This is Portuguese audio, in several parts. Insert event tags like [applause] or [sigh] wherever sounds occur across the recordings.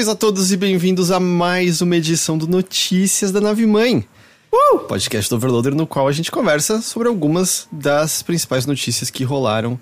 Saudações a todos e bem-vindos a mais uma edição do Notícias da Nave Mãe. Uh! Podcast do Overloader no qual a gente conversa sobre algumas das principais notícias que rolaram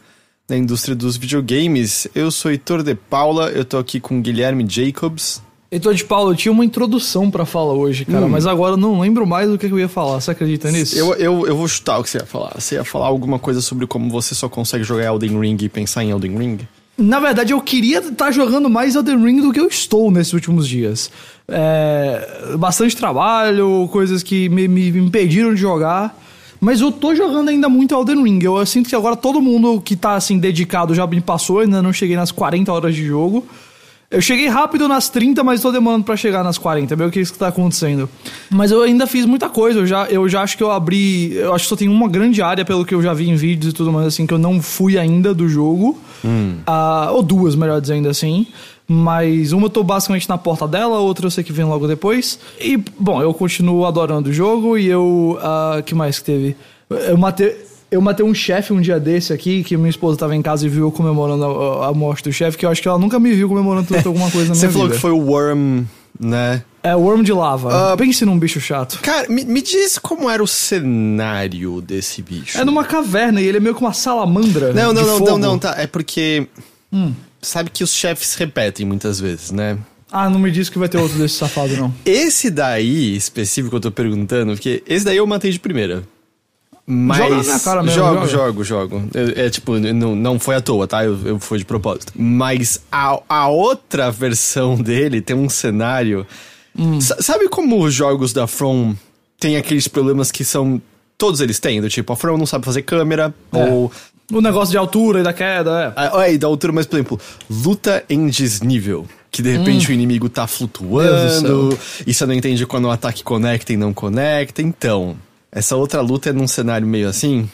na indústria dos videogames. Eu sou Heitor de Paula, eu tô aqui com Guilherme Jacobs. Heitor de Paula, eu tinha uma introdução para falar hoje, cara, hum. mas agora eu não lembro mais do que eu ia falar. Você acredita nisso? Eu, eu, eu vou chutar o que você ia falar. Você ia falar alguma coisa sobre como você só consegue jogar Elden Ring e pensar em Elden Ring? Na verdade, eu queria estar tá jogando mais Elden Ring do que eu estou nesses últimos dias. É, bastante trabalho, coisas que me, me, impediram de jogar. Mas eu tô jogando ainda muito Elden Ring. Eu, eu sinto que agora todo mundo que tá assim dedicado já me passou, ainda não cheguei nas 40 horas de jogo. Eu cheguei rápido nas 30, mas tô demorando para chegar nas 40. É meio que isso que tá acontecendo. Mas eu ainda fiz muita coisa. Eu já, eu já acho que eu abri. Eu acho que só tem uma grande área, pelo que eu já vi em vídeos e tudo mais, assim, que eu não fui ainda do jogo. Hum. Uh, ou duas, melhor dizendo assim. Mas uma eu tô basicamente na porta dela, outra eu sei que vem logo depois. E, bom, eu continuo adorando o jogo e eu. Uh, que mais que teve? Eu matei. Eu matei um chefe um dia desse aqui, que minha esposa tava em casa e viu eu comemorando a, a morte do chefe, que eu acho que ela nunca me viu comemorando tanto [laughs] alguma coisa na minha Você falou que foi o Worm, né? É, o Worm de lava. Uh, Pense num bicho chato. Cara, me, me diz como era o cenário desse bicho. É numa caverna e ele é meio que uma salamandra. Não, não, não, não, não, tá. É porque. Hum. Sabe que os chefes repetem muitas vezes, né? Ah, não me diz que vai ter outro desse safado, não. Esse daí, específico, eu tô perguntando, porque esse daí eu matei de primeira. Mas. Joga na cara mesmo, jogo, joga. jogo, jogo. É, é tipo, não, não foi à toa, tá? Eu, eu fui de propósito. Mas a, a outra versão dele tem um cenário. Hum. Sabe como os jogos da From tem aqueles problemas que são. Todos eles têm, do tipo, a From não sabe fazer câmera, é. ou. O negócio de altura e da queda, é. Ah, é, da altura, mas, por exemplo, luta em desnível. Que de repente hum. o inimigo tá flutuando, e você não entende quando o ataque conecta e não conecta. Então, essa outra luta é num cenário meio assim.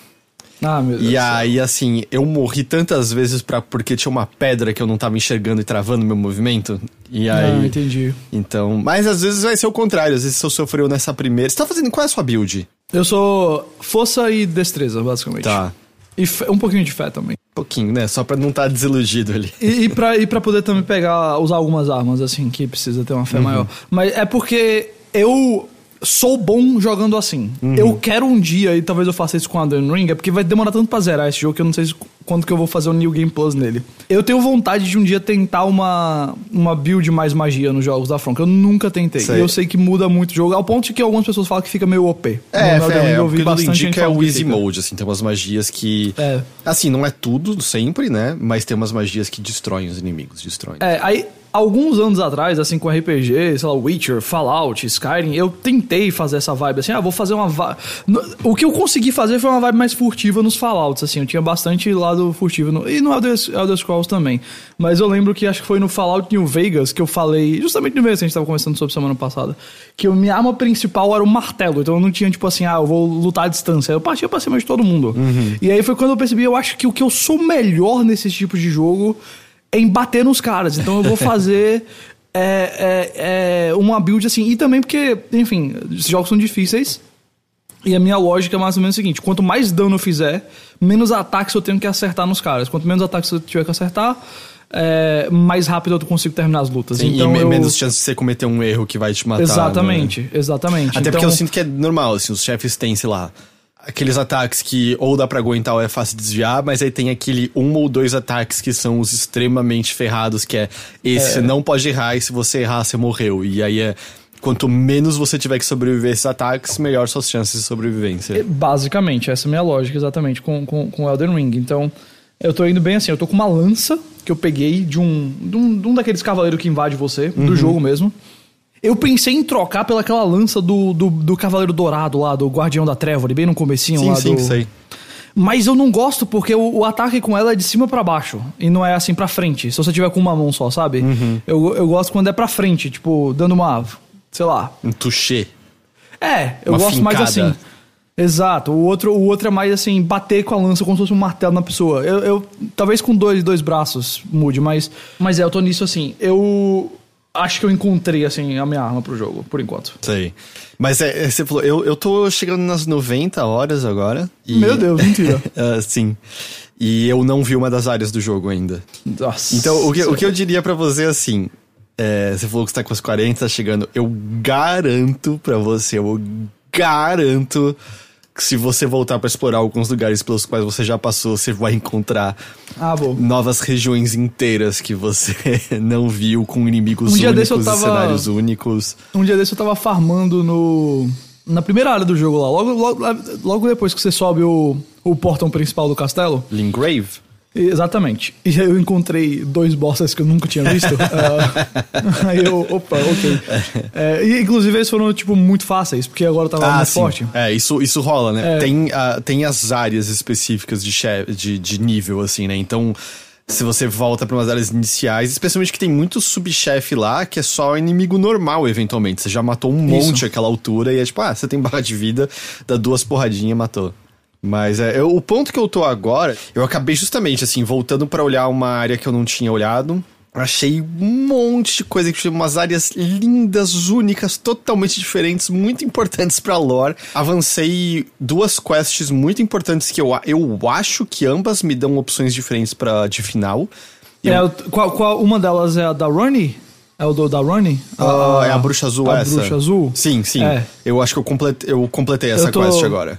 Ah, meu Deus. E aí, assim, eu morri tantas vezes pra, porque tinha uma pedra que eu não tava enxergando e travando meu movimento. E ah, aí. Ah, entendi. Então. Mas às vezes vai ser o contrário. Às vezes você sofreu nessa primeira. Você tá fazendo. Qual é a sua build? Eu sou força e destreza, basicamente. Tá. E um pouquinho de fé também. Um pouquinho, né? Só pra não estar tá desiludido ali. E, e, pra, e pra poder também pegar, usar algumas armas, assim, que precisa ter uma fé uhum. maior. Mas é porque eu sou bom jogando assim. Uhum. Eu quero um dia, e talvez eu faça isso com a Elden Ring, é porque vai demorar tanto pra zerar esse jogo que eu não sei quando que eu vou fazer o New Game Plus nele. Eu tenho vontade de um dia tentar uma, uma build mais magia nos jogos da From, que eu nunca tentei. Sei. E eu sei que muda muito o jogo, ao ponto de que algumas pessoas falam que fica meio OP. É, no é, eu vi o que indica é o Easy Mode, assim, tem umas magias que... É. Assim, não é tudo sempre, né? Mas tem umas magias que destroem os inimigos, destroem. É, aí alguns anos atrás, assim, com RPG, sei lá, Witcher, Fallout, Skyrim, eu tentei fazer essa vibe assim, ah, vou fazer uma vibe. O que eu consegui fazer foi uma vibe mais furtiva nos Fallouts, assim, eu tinha bastante lado furtivo. No... E no Elder, Elder Scrolls também. Mas eu lembro que acho que foi no Fallout New Vegas que eu falei, justamente no mês que a gente tava conversando sobre semana passada, que a minha arma principal era o martelo, então eu não tinha, tipo assim, ah, eu vou lutar à distância. Eu partia pra cima de todo mundo. Uhum. E aí foi quando eu percebi, eu acho que o que eu sou melhor nesse tipo de jogo em bater nos caras. Então eu vou [laughs] fazer é, é, é uma build assim. E também porque, enfim, os jogos são difíceis. E a minha lógica é mais ou menos o seguinte: quanto mais dano eu fizer, menos ataques eu tenho que acertar nos caras. Quanto menos ataques eu tiver que acertar, é, mais rápido eu consigo terminar as lutas. Sim, então, e eu... menos chance de você cometer um erro que vai te matar. Exatamente, né? exatamente. Até então... porque eu sinto que é normal, assim, os chefes têm, sei lá, aqueles ataques que ou dá pra aguentar ou é fácil desviar, mas aí tem aquele um ou dois ataques que são os extremamente ferrados, que é esse é. não pode errar e se você errar você morreu. E aí é quanto menos você tiver que sobreviver a esses ataques, melhor suas chances de sobrevivência. É, basicamente, essa é a minha lógica exatamente com, com, com Elden Ring. Então, eu tô indo bem assim, eu tô com uma lança que eu peguei de um, de um, de um daqueles cavaleiros que invade você, uhum. do jogo mesmo. Eu pensei em trocar pelaquela lança do, do, do, Cavaleiro Dourado lá, do Guardião da Trevor, bem no comecinho sim, lá sim, do... sei. Mas eu não gosto porque o, o ataque com ela é de cima para baixo. E não é assim pra frente. Se você tiver com uma mão só, sabe? Uhum. Eu, eu gosto quando é pra frente, tipo, dando uma. Sei lá. Um toucher. É, eu uma gosto fincada. mais assim. Exato. O outro, o outro é mais assim, bater com a lança como se fosse um martelo na pessoa. Eu, eu talvez com dois, dois braços mude, mas, mas é, eu tô nisso assim. Eu acho que eu encontrei, assim, a minha arma pro jogo, por enquanto. Sei. Mas é, é, você falou, eu, eu tô chegando nas 90 horas agora. E... Meu Deus, mentira. uh, [laughs] sim. E eu não vi uma das áreas do jogo ainda. Nossa. Então, o que, o que eu diria para você, assim, é, você falou que você tá com os 40, tá chegando. Eu garanto para você, eu garanto se você voltar para explorar alguns lugares pelos quais você já passou, você vai encontrar ah, novas regiões inteiras que você [laughs] não viu, com inimigos um únicos tava, e cenários únicos. Um dia desse eu tava farmando no. Na primeira área do jogo lá, logo, logo, logo depois que você sobe o, o portão principal do castelo. Lingrave? Exatamente. E eu encontrei dois bosses que eu nunca tinha visto. uh, [laughs] [laughs] aí eu, opa, ok. É, e inclusive eles foram, tipo, muito fáceis, porque agora tava ah, muito sim. forte. É, isso, isso rola, né? É. Tem, uh, tem as áreas específicas de, chef, de, de nível, assim, né? Então, se você volta para umas áreas iniciais, especialmente que tem muito subchefe lá, que é só inimigo normal, eventualmente. Você já matou um monte àquela altura e é tipo, ah, você tem barra de vida, dá duas porradinhas matou. Mas é, eu, o ponto que eu tô agora, eu acabei justamente assim, voltando para olhar uma área que eu não tinha olhado. Achei um monte de coisa, umas áreas lindas, únicas, totalmente diferentes, muito importantes pra lore. Avancei duas quests muito importantes que eu, eu acho que ambas me dão opções diferentes para de final. É, eu... qual, qual, uma delas é a da Ronnie? É o do, da Ronnie? Uh, é a bruxa azul a essa. A bruxa azul? Sim, sim. É. Eu acho que eu, completei, eu completei essa tô... quest agora.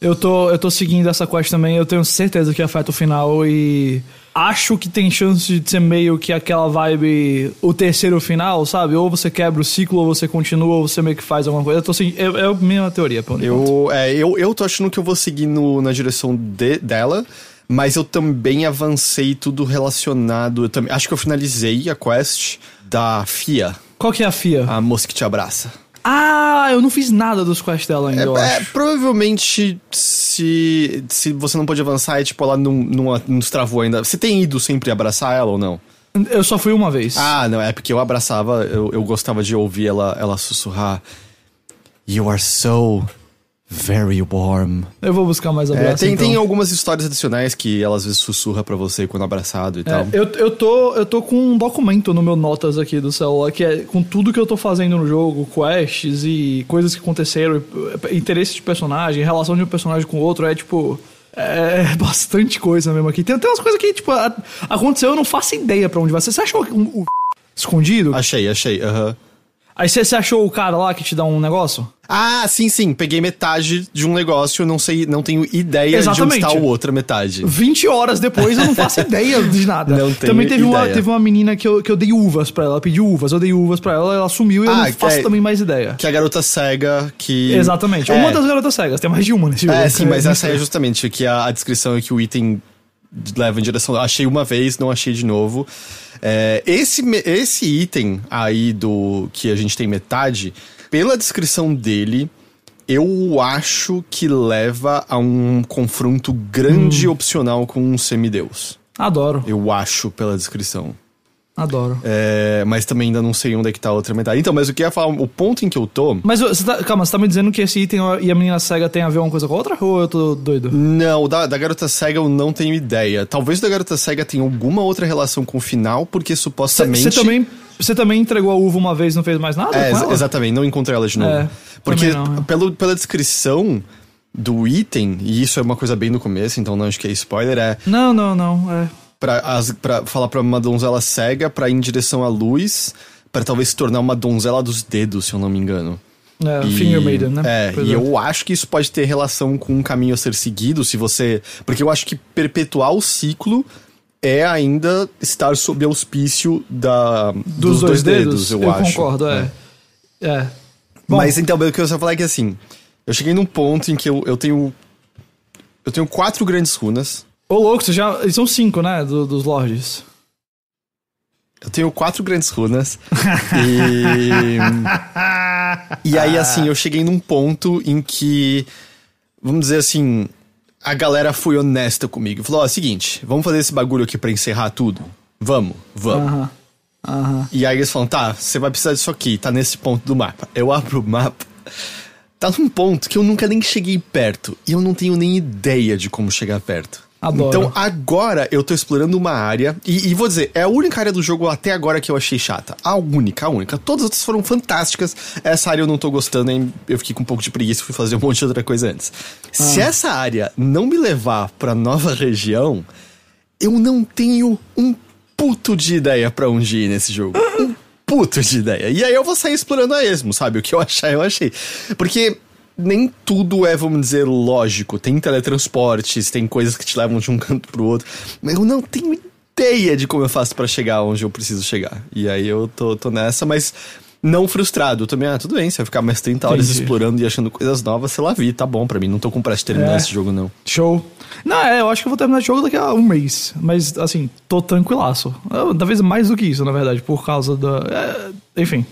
Eu tô, eu tô seguindo essa quest também, eu tenho certeza que afeta o final e acho que tem chance de ser meio que aquela vibe o terceiro final, sabe? Ou você quebra o ciclo, ou você continua, ou você meio que faz alguma coisa. Eu tô assim, é, é a minha teoria, pelo eu, é, eu, eu tô achando que eu vou seguir no, na direção de, dela. Mas eu também avancei tudo relacionado. Eu também, acho que eu finalizei a quest da FIA. Qual que é a FIA? A moça que te abraça. Ah, eu não fiz nada dos quests dela ainda, é, eu é, acho. Provavelmente, se, se você não pode avançar, é tipo, ela não, não, não travou ainda. Você tem ido sempre abraçar ela ou não? Eu só fui uma vez. Ah, não, é porque eu abraçava, eu, eu gostava de ouvir ela, ela sussurrar. You are so Very warm. Eu vou buscar mais abraço. É, tem, então. tem algumas histórias adicionais que ela às vezes sussurra para você quando abraçado e é, tal. Eu, eu, tô, eu tô com um documento no meu notas aqui do celular que é com tudo que eu tô fazendo no jogo, quests e coisas que aconteceram, interesse de personagem, relação de um personagem com o outro. É tipo. É [laughs] bastante coisa mesmo aqui. Tem, tem umas coisas que, tipo, a, aconteceu, eu não faço ideia para onde vai. Você achou o, um, um, [laughs] escondido? Achei, achei, aham. Aí você achou o cara lá que te dá um negócio? Ah, sim, sim. Peguei metade de um negócio, não sei, não tenho ideia Exatamente. de onde está a outra metade. 20 horas depois eu não faço [laughs] ideia de nada. Não tenho Também teve ideia. uma, teve uma menina que eu, que eu dei uvas pra ela, ela pediu uvas, eu dei uvas pra ela, ela sumiu e ah, eu não faço é, também mais ideia. Que a garota cega que. Exatamente. É. Uma das garotas cegas, tem mais de uma nesse jogo. É, sim, mas essa é justamente que a, a descrição é que o item leva em direção. Achei uma vez, não achei de novo. É, esse, esse item aí do que a gente tem metade, pela descrição dele, eu acho que leva a um confronto grande hum. opcional com um semideus. Adoro. Eu acho pela descrição. Adoro. É, mas também ainda não sei onde é que tá a outra metade. Então, mas o que eu ia falar, o ponto em que eu tô. Mas você tá, calma, você tá me dizendo que esse item e a menina cega tem a ver uma coisa com a outra? Ou eu tô doido? Não, da, da garota cega eu não tenho ideia. Talvez da garota cega tenha alguma outra relação com o final, porque supostamente. Você também. Você também entregou a uva uma vez e não fez mais nada? É, exatamente, não encontrei ela de novo. É, porque não, é. pelo, pela descrição do item, e isso é uma coisa bem no começo, então não acho que é spoiler, é. Não, não, não, é pra falar pra uma donzela cega pra ir em direção à luz, para talvez se tornar uma donzela dos dedos, se eu não me engano. É, e, Finger Maiden, né? É, e é. eu acho que isso pode ter relação com um caminho a ser seguido, se você. Porque eu acho que perpetuar o ciclo é ainda estar sob auspício da, dos, dos dois, dois dedos, dedos, eu, eu acho. Eu concordo, é. é. é. Bom, Mas então, o que eu só falar é que assim, eu cheguei num ponto em que eu, eu tenho. Eu tenho quatro grandes runas. Ô, louco, você já. Eles são cinco, né? Do, dos lords. Eu tenho quatro grandes runas. e. [laughs] e aí, assim, eu cheguei num ponto em que. Vamos dizer assim. a galera foi honesta comigo. Falou: ó, seguinte, vamos fazer esse bagulho aqui pra encerrar tudo? Vamos, vamos. Aham. E aí eles falam: tá, você vai precisar disso aqui, tá nesse ponto do mapa. Eu abro o mapa. Tá num ponto que eu nunca nem cheguei perto. E eu não tenho nem ideia de como chegar perto. Adoro. Então agora eu tô explorando uma área. E, e vou dizer, é a única área do jogo até agora que eu achei chata. A única, a única. Todas as outras foram fantásticas. Essa área eu não tô gostando, hein? Eu fiquei com um pouco de preguiça e fui fazer um monte de outra coisa antes. Se essa área não me levar pra nova região, eu não tenho um puto de ideia pra onde ir nesse jogo. Um puto de ideia. E aí eu vou sair explorando a esmo, sabe? O que eu achar, eu achei. Porque nem tudo é, vamos dizer, lógico. Tem teletransportes, tem coisas que te levam de um canto pro outro. Mas eu não tenho ideia de como eu faço para chegar onde eu preciso chegar. E aí eu tô, tô nessa, mas não frustrado. Eu também, ah, tudo bem, você vai ficar mais 30 horas Entendi. explorando e achando coisas novas, sei lá, vi, tá bom pra mim. Não tô com pressa de terminar É. esse jogo, não. Show. Não, é, eu acho que eu vou terminar esse jogo daqui a um mês. Mas, assim, tô tranquilaço. Eu, talvez mais do que isso, na verdade, por causa da. é, enfim.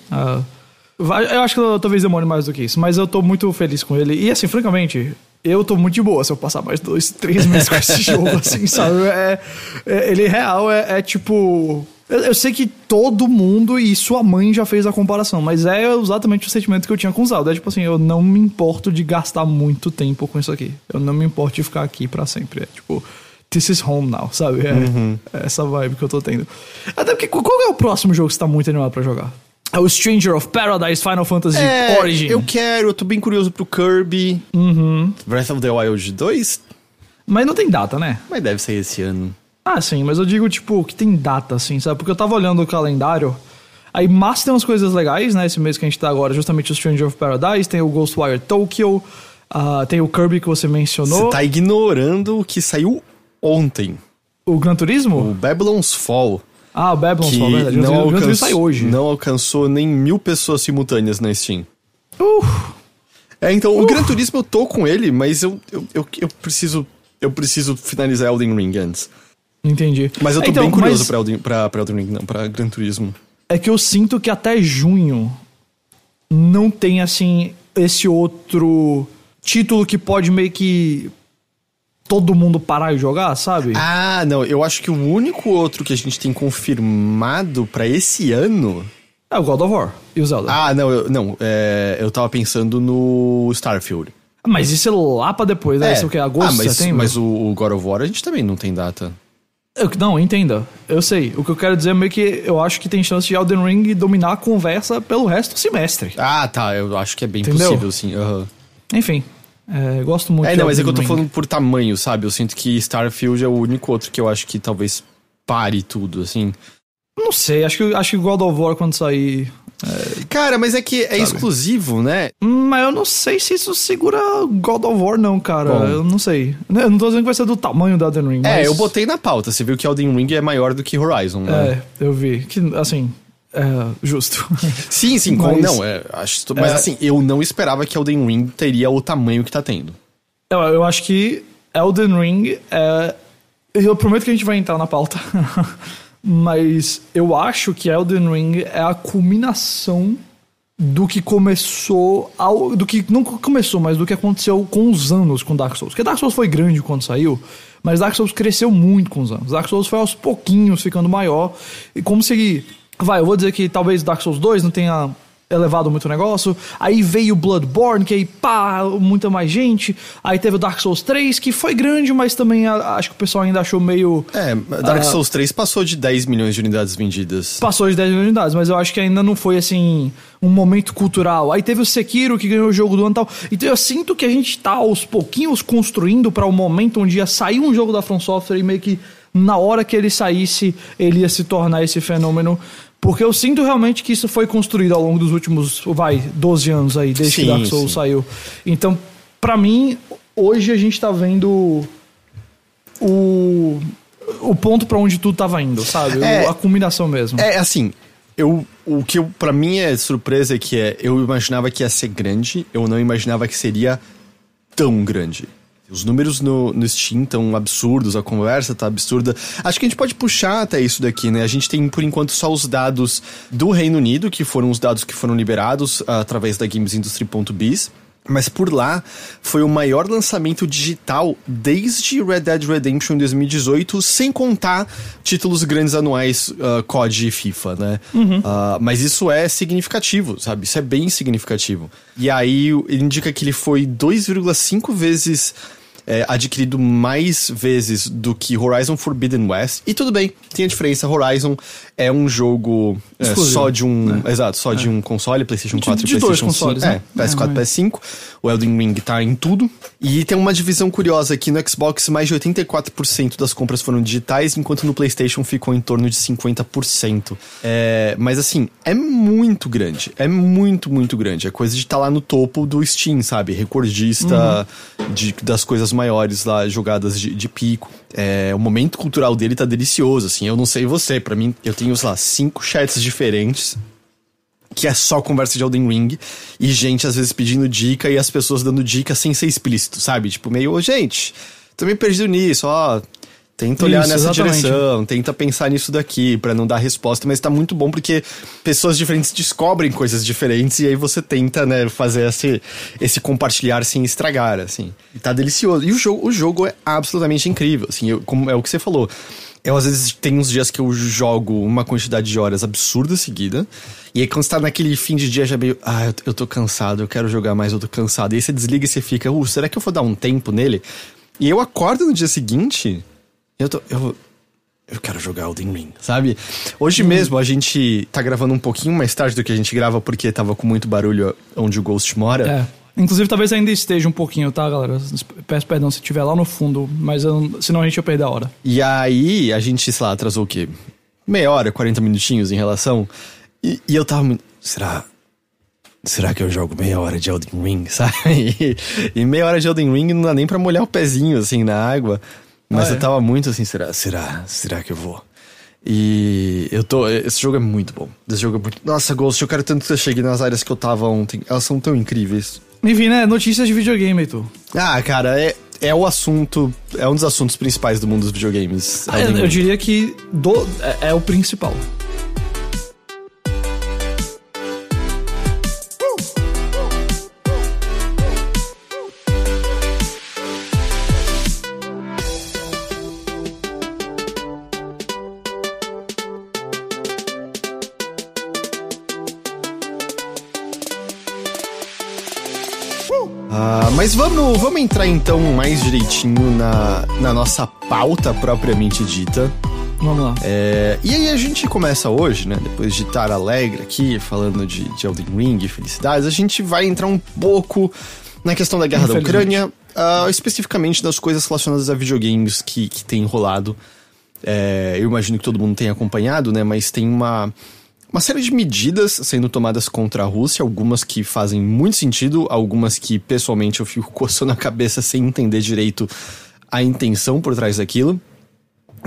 vai- eu acho que eu talvez demore mais do que isso. Mas eu tô muito feliz com ele. E, assim, francamente. Eu tô muito de boa se eu passar mais dois, três meses com esse [laughs] jogo, assim, sabe? É, é- ele real é, é tipo. Eu, eu sei que todo mundo e sua mãe já fez a comparação, mas é exatamente o sentimento que eu tinha com o Zelda. É tipo assim, eu não me importo de gastar muito tempo com isso aqui. Eu não me importo de ficar aqui pra sempre. É tipo, this is home now, sabe? É, é essa vibe que eu tô tendo. Até porque, qual é o próximo jogo que você tá muito animado pra jogar? É o Stranger of Paradise Final Fantasy Origin. É, eu quero, eu tô bem curioso pro Kirby. Uhum. Breath of the Wild 2, Mas não tem data, né? mas deve sair esse ano. Ah, sim, mas eu digo, tipo, que tem data, assim, sabe? Porque eu tava olhando o calendário. Aí, mas tem umas coisas legais, né? Esse mês que a gente tá agora, justamente o Stranger of Paradise, tem o Ghostwire Tokyo, ah, tem o Kirby que você mencionou. Você tá ignorando o que saiu ontem. O Gran Turismo? O Babylon's Fall. Ah, o Babylon's Fall, verdade. não, o Gran Turismo sai hoje. não alcançou nem mil pessoas simultâneas na Steam. Uh, É, então, o Gran Turismo eu tô com ele, mas eu, eu, eu, eu preciso eu preciso finalizar Elden Ring antes. Entendi. Mas eu tô Então, bem curioso mas pra, Elden, pra, pra Elden Ring, não, pra Gran Turismo. É que eu sinto que até junho não tem, assim, esse outro título que pode meio que todo mundo parar e jogar, sabe? Ah, não, eu acho que o único outro que a gente tem confirmado pra esse ano... É o God of War e o Zelda. Ah, não, eu, não, é, eu tava pensando no Starfield. Mas isso é lá pra depois, né? Isso é o que? Agosto, ah, mas, setembro? mas o, o God of War a gente também não tem data. Eu- não, entenda. Eu sei. O que eu quero dizer é meio que eu acho que tem chance de Elden Ring dominar a conversa pelo resto do semestre. Ah, tá, eu acho que é bem Entendeu? possível, sim. aham. Enfim, é, gosto muito É, não, mas é que eu tô Ring. falando por tamanho, sabe? Eu sinto que Starfield é o único outro que eu acho que talvez pare tudo, assim. Não sei, acho que, acho que God of War quando sair. Cara, mas é que é exclusivo, né? Mas eu não sei se isso segura God of War, não, cara. Bom. Eu não sei. Eu não tô dizendo que vai ser do tamanho do Elden Ring. É, mas- eu botei na pauta. Você viu que Elden Ring é maior do que Horizon, né? É, eu vi. Que, assim, é justo. [laughs] Sim, sim, com- Mas- não, é, acho, mas É. assim, eu não esperava que Elden Ring teria o tamanho que tá tendo. eu, eu acho que Elden Ring é. Eu prometo que a gente vai entrar na pauta. [laughs] Mas eu acho que Elden Ring é a culminação do que começou. Ao, do que não começou, mas do que aconteceu com os anos com Dark Souls. Porque Dark Souls foi grande quando saiu, mas Dark Souls cresceu muito com os anos. Dark Souls foi aos pouquinhos ficando maior. E como se. Vai, eu vou dizer que talvez Dark Souls 2 não tenha elevado muito o negócio. Aí veio Bloodborne, que aí pá, muita mais gente. Aí teve o Dark Souls 3, que foi grande, mas também a- acho que o pessoal ainda achou meio. É, Dark Ah. Souls 3 passou de 10 milhões de unidades vendidas. Passou de 10 milhões de unidades, mas eu acho que ainda não foi assim um momento cultural. Aí teve o Sekiro que ganhou o jogo do ano e tal. Então eu sinto que a gente tá aos pouquinhos construindo para o momento onde ia sair um jogo da From Software e meio que na hora que ele saísse, ele ia se tornar esse fenômeno. Porque eu sinto realmente que isso foi construído ao longo dos últimos, vai, 12 anos aí, desde que Sim, Dark Souls sim. saiu. Então, pra mim, hoje a gente tá vendo o, o ponto pra onde tudo tava indo, sabe? É. A combinação mesmo. É, assim, eu, o que pra mim é surpresa é que é, eu imaginava que ia ser grande, eu não imaginava que seria tão grande. Os números no, no Steam estão absurdos, a conversa tá absurda. Acho que a gente pode puxar até isso daqui, né? A gente tem, por enquanto, só os dados do Reino Unido, que foram os dados que foram liberados ah, através da GamesIndustry.biz. Mas por lá foi o maior lançamento digital desde Red Dead Redemption 2018, sem contar títulos grandes anuais uh, COD e FIFA, né? Uhum. Uh, mas isso é significativo, sabe? Isso é bem significativo. E aí ele indica que ele foi 2,5 vezes é, adquirido mais vezes do que Horizon Forbidden West. E tudo bem, tem a diferença. Horizon é um jogo é, só de um. Né? Exato, só é. de um console, PlayStation 4 de, e PlayStation dois consoles, 5. Né? É, PS4 e PS5. O Elden Ring tá em tudo. E tem uma divisão curiosa aqui no Xbox, mais de 84% das compras foram digitais, enquanto no PlayStation ficou em torno de 50%. É, mas assim, é muito grande. É muito, muito grande. É coisa de estar tá lá no topo do Steam, sabe? Recordista uhum. de, das coisas maiores lá, jogadas de, de pico. É, o momento cultural dele tá delicioso, assim. Eu não sei você, para mim, eu tenho, sei lá, cinco chats diferentes que é só conversa de Elden Ring e gente às vezes pedindo dica e as pessoas dando dica sem ser explícito, sabe? Tipo, meio, oh, gente, tô meio perdido nisso, ó. Tenta olhar Isso, nessa exatamente. direção, tenta pensar nisso daqui para não dar resposta, mas tá muito bom porque pessoas diferentes descobrem coisas diferentes e aí você tenta, né, fazer esse, esse compartilhar sem estragar, assim. E tá delicioso. E o jogo, o jogo é absolutamente incrível, assim, eu, como é o que você falou. Eu, às vezes, tem uns dias que eu jogo uma quantidade de horas absurda seguida. E aí, quando você tá naquele fim de dia, já meio. Ah, eu, eu tô cansado, eu quero jogar mais, eu tô cansado. E aí você desliga e você fica, uh, será que eu vou dar um tempo nele? E eu acordo no dia seguinte. Eu tô. Eu, eu quero jogar Elden Ring, sabe? Hoje hum. mesmo a gente tá gravando um pouquinho mais tarde do que a gente grava porque tava com muito barulho onde o Ghost mora. É. Inclusive, talvez ainda esteja um pouquinho, tá, galera? Peço perdão se estiver lá no fundo, mas eu, senão a gente ia perder a hora. E aí, a gente, sei lá, atrasou o quê? Meia hora, 40 minutinhos em relação. E, e eu tava muito. Será. Será que eu jogo meia hora de Elden Ring, [laughs] sabe? E, e meia hora de Elden Ring não dá nem pra molhar o pezinho, assim, na água. Mas ah, é? eu tava muito assim, será? Será? Será que eu vou? E eu tô. Esse jogo é muito bom. Esse jogo é muito. Nossa, Ghost, eu quero tanto que você chegue nas áreas que eu tava ontem. Elas são tão incríveis. Enfim, né? Notícias de videogame, Heitor. Ah, cara, é, é o assunto. É um dos assuntos principais do mundo dos videogames. Ah, eu diria que do, é, é o principal. Vamos, vamos entrar então mais direitinho na, na nossa pauta propriamente dita. Vamos lá. É, e aí a gente começa hoje, né? Depois de estar alegre aqui, falando de, de Elden Ring e felicidades, a gente vai entrar um pouco na questão da guerra da Ucrânia, uh, especificamente das coisas relacionadas a videogames que, que tem rolado. É, eu imagino que todo mundo tenha acompanhado, né? Mas tem uma uma série de medidas sendo tomadas contra a Rússia, algumas que fazem muito sentido, algumas que pessoalmente eu fico [laughs] coçando a cabeça sem entender direito a intenção por trás daquilo.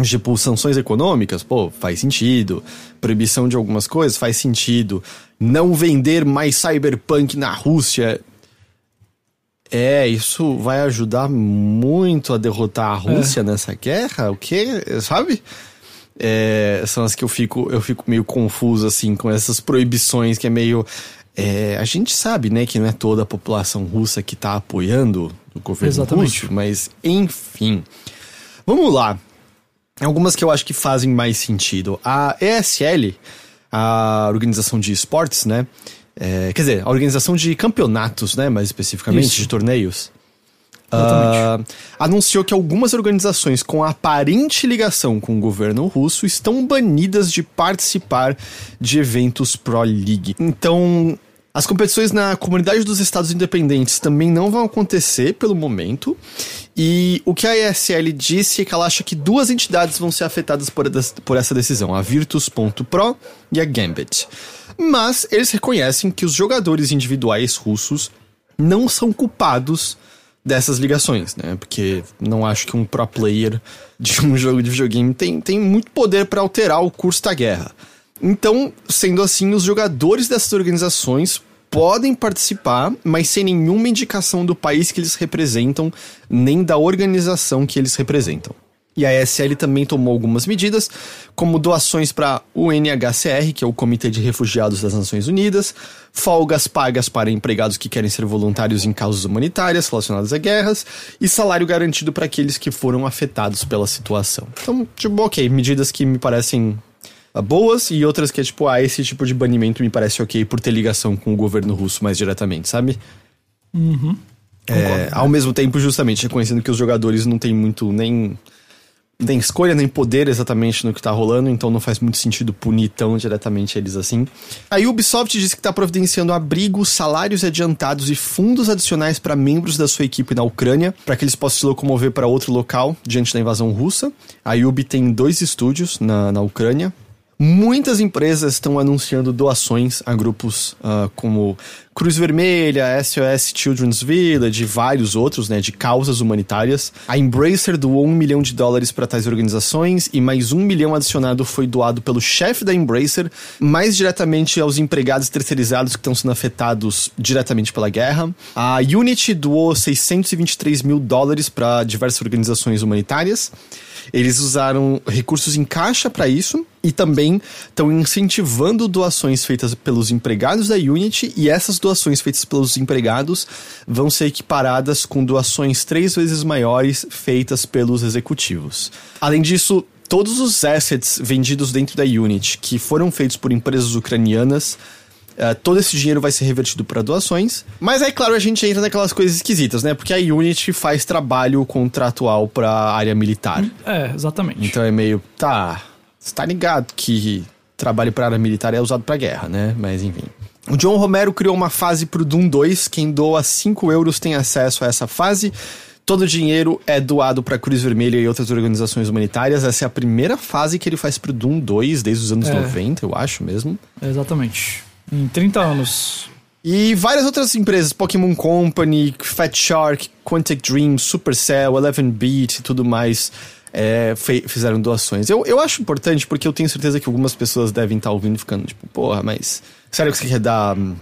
Tipo, sanções econômicas, pô, faz sentido. Proibição de algumas coisas faz sentido. Não vender mais cyberpunk na Rússia. É, isso vai ajudar muito a derrotar a Rússia é. nessa guerra? O quê? Sabe? É, são as que eu fico, eu fico meio confuso, assim, com essas proibições que é meio. É, a gente sabe, né, que não é toda a população russa que está apoiando o governo Exatamente. russo, mas enfim. Vamos lá. Algumas que eu acho que fazem mais sentido. A ESL, a organização de esportes, né? É, quer dizer, a organização de campeonatos, né? Mais especificamente, Isso. de torneios. Uh, anunciou que algumas organizações com aparente ligação com o governo russo estão banidas de participar de eventos Pro League. Então, as competições na comunidade dos estados independentes também não vão acontecer pelo momento. E o que a ESL disse é que ela acha que duas entidades vão ser afetadas por, por essa decisão: a Virtus.pro e a Gambit. Mas eles reconhecem que os jogadores individuais russos não são culpados dessas ligações, né? Porque não acho que um pro player [laughs] de um jogo de videogame tem, tem muito poder para alterar o curso da guerra. Então, sendo assim, os jogadores dessas organizações podem participar, mas sem nenhuma indicação do país que eles representam, nem da organização que eles representam. E a ESL também tomou algumas medidas, como doações para o UNHCR, que é o Comitê de Refugiados das Nações Unidas, folgas pagas para empregados que querem ser voluntários em causas humanitárias relacionadas a guerras e salário garantido para aqueles que foram afetados pela situação. Então, tipo, ok, medidas que me parecem ah, boas e outras que é tipo, ah, esse tipo de banimento me parece ok por ter ligação com o governo russo mais diretamente, sabe? Uhum. É, ao mesmo tempo, justamente, reconhecendo que os jogadores não têm muito nem nem escolha nem poder exatamente no que tá rolando, então não faz muito sentido punir tão diretamente eles assim. A Ubisoft disse que tá providenciando abrigos, salários adiantados e fundos adicionais para membros da sua equipe na Ucrânia, para que eles possam se locomover para outro local diante da invasão russa. A Ubi tem dois estúdios na, na Ucrânia, Muitas empresas estão anunciando doações a grupos uh, como Cruz Vermelha, SOS Children's Village e vários outros, né, de causas humanitárias. A Embracer doou um milhão de dólares para tais organizações e mais um milhão adicionado foi doado pelo chefe da Embracer, mais diretamente aos empregados terceirizados que estão sendo afetados diretamente pela guerra. A Unity doou 623 mil dólares para diversas organizações humanitárias. Eles usaram recursos em caixa para isso e também estão incentivando doações feitas pelos empregados da Unity e essas doações feitas pelos empregados vão ser equiparadas com doações três vezes maiores feitas pelos executivos. Além disso, todos os assets vendidos dentro da Unity que foram feitos por empresas ucranianas Uh, todo esse dinheiro vai ser revertido para doações. Mas aí, claro, a gente entra naquelas coisas esquisitas, né? Porque a Unity faz trabalho contratual para a área militar. É, exatamente. Então é meio, tá, você tá ligado que trabalho para área militar é usado para guerra, né? Mas enfim. O John Romero criou uma fase pro Doom 2. Quem doa 5 euros tem acesso a essa fase. Todo o dinheiro é doado para Cruz Vermelha e outras organizações humanitárias. Essa é a primeira fase que ele faz pro Doom 2, desde os anos é. 90, eu acho mesmo. Exatamente. Em 30 anos. E várias outras empresas, Pokémon Company, Fat Shark, Quantic Dream, Supercell, Eleven Beat e tudo mais, é, fizeram doações. Eu, eu acho importante porque eu tenho certeza que algumas pessoas devem estar ouvindo e ficando tipo, porra, mas sério que você quer dar hum,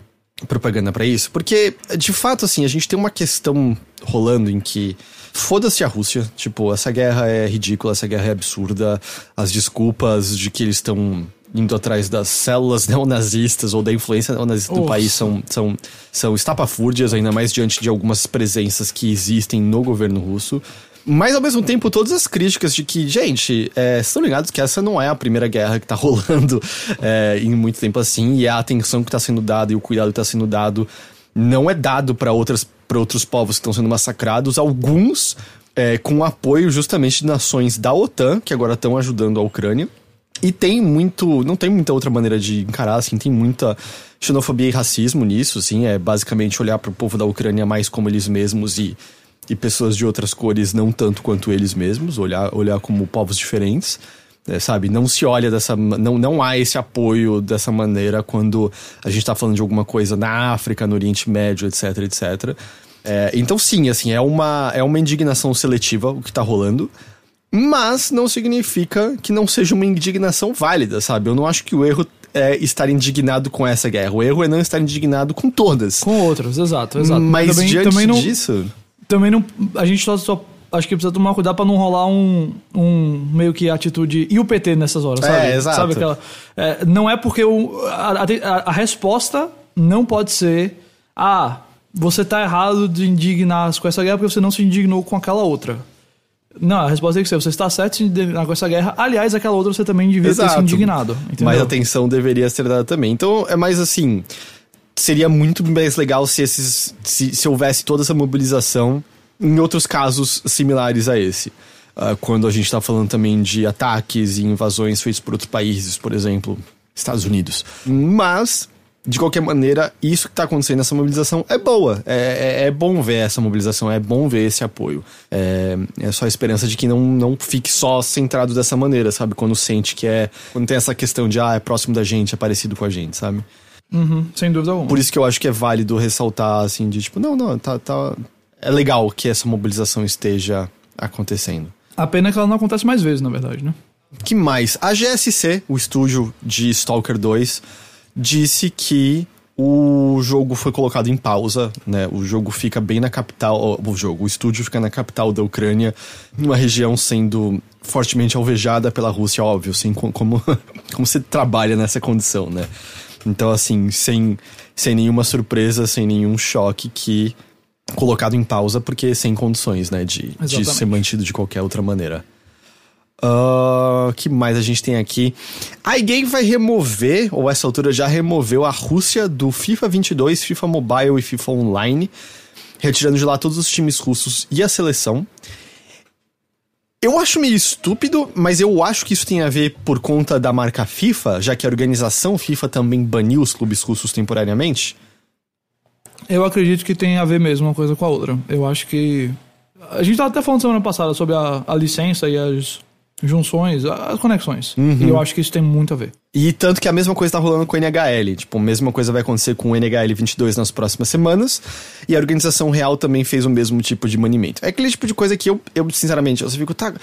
propaganda para isso? Porque, de fato, assim, a gente tem uma questão rolando em que foda-se a Rússia, tipo, essa guerra é ridícula, essa guerra é absurda, as desculpas de que eles estão indo atrás das células [laughs] neonazistas ou da influência neonazista do país são, são, são estapafúrdias, ainda mais diante de algumas presenças que existem no governo russo. Mas ao mesmo tempo, todas as críticas de que, gente, é, estão ligados que essa não é a primeira guerra que tá [laughs] rolando é, em muito tempo assim, e a atenção que tá sendo dada e o cuidado que tá sendo dado não é dado para outras para outros povos que estão sendo massacrados, alguns é, com apoio justamente de nações da OTAN, que agora estão ajudando a Ucrânia. E tem muito. Não tem muita outra maneira de encarar, assim, tem muita xenofobia e racismo nisso, assim. É basicamente olhar para o povo da Ucrânia mais como eles mesmos e, e pessoas de outras cores não tanto quanto eles mesmos, olhar, olhar como povos diferentes. É, sabe, não se olha dessa. Não, não há esse apoio dessa maneira quando a gente está falando de alguma coisa na África, no Oriente Médio, etc, etc. É, então, sim, assim, é uma, é uma indignação seletiva o que está rolando. Mas não significa que não seja uma indignação válida, sabe? Eu não acho que o erro é estar indignado com essa guerra. O erro é não estar indignado com todas. Com outras, exato, exato. Mas também, diante também não, disso... Também não... A gente só, só acho que precisa tomar cuidado para não rolar um, um meio que atitude e o PT nessas horas, sabe? É, exato. Sabe aquela, é, não é porque o, a, a, a, resposta não pode ser ah, você tá errado de indignar com essa guerra porque você não se indignou com aquela outra. Não, a resposta tem que ser: você está certo com essa guerra. Aliás, aquela outra você também devia Exato. ter se indignado. Entendeu? Mas a atenção deveria ser dada também. Então, é mais assim. Seria muito mais legal se, esses, se, se houvesse toda essa mobilização em outros casos similares a esse. Uh, quando a gente está falando também de ataques e invasões feitos por outros países, por exemplo, Estados Unidos. Mas de qualquer maneira, isso que está acontecendo nessa mobilização é boa. É, é, é, bom ver essa mobilização, é bom ver esse apoio. É, é só a esperança de que não, não fique só centrado dessa maneira, sabe? Quando sente que é. Quando tem essa questão de, ah, é próximo da gente, é parecido com a gente, sabe? Uhum, sem dúvida alguma. Por isso que eu acho que é válido ressaltar, assim, de tipo, não, não, tá. tá é legal que essa mobilização esteja acontecendo. A pena é que ela não acontece mais vezes, na verdade, né? Que mais? A GSC, o estúdio de Stalker 2 disse que o jogo foi colocado em pausa, né? O jogo fica bem na capital, o jogo, o estúdio fica na capital da Ucrânia, numa região sendo fortemente alvejada pela Rússia, óbvio, assim, como, [laughs] como você trabalha nessa condição, né? Então, assim, sem, sem nenhuma surpresa, sem nenhum choque que colocado em pausa, porque sem condições, né, de, de ser mantido de qualquer outra maneira. Uh, que mais a gente tem aqui? A EA vai remover, ou essa altura já removeu a Rússia do FIFA 22, FIFA Mobile e FIFA Online, retirando de lá todos os times russos e a seleção. Eu acho meio estúpido, mas eu acho que isso tem a ver por conta da marca FIFA, já que a organização FIFA também baniu os clubes russos temporariamente. Eu acredito que tem a ver mesmo uma coisa com a outra. Eu acho que. A gente estava até falando semana passada sobre a, a licença e as junções, as conexões. Uhum. E eu acho que isso tem muito a ver. E tanto que a mesma coisa tá rolando com o NHL. Tipo, a mesma coisa vai acontecer com o NHL 22 nas próximas semanas. E a organização real também fez o mesmo tipo de manimento. É aquele tipo de coisa que eu, eu sinceramente, eu fico, tá.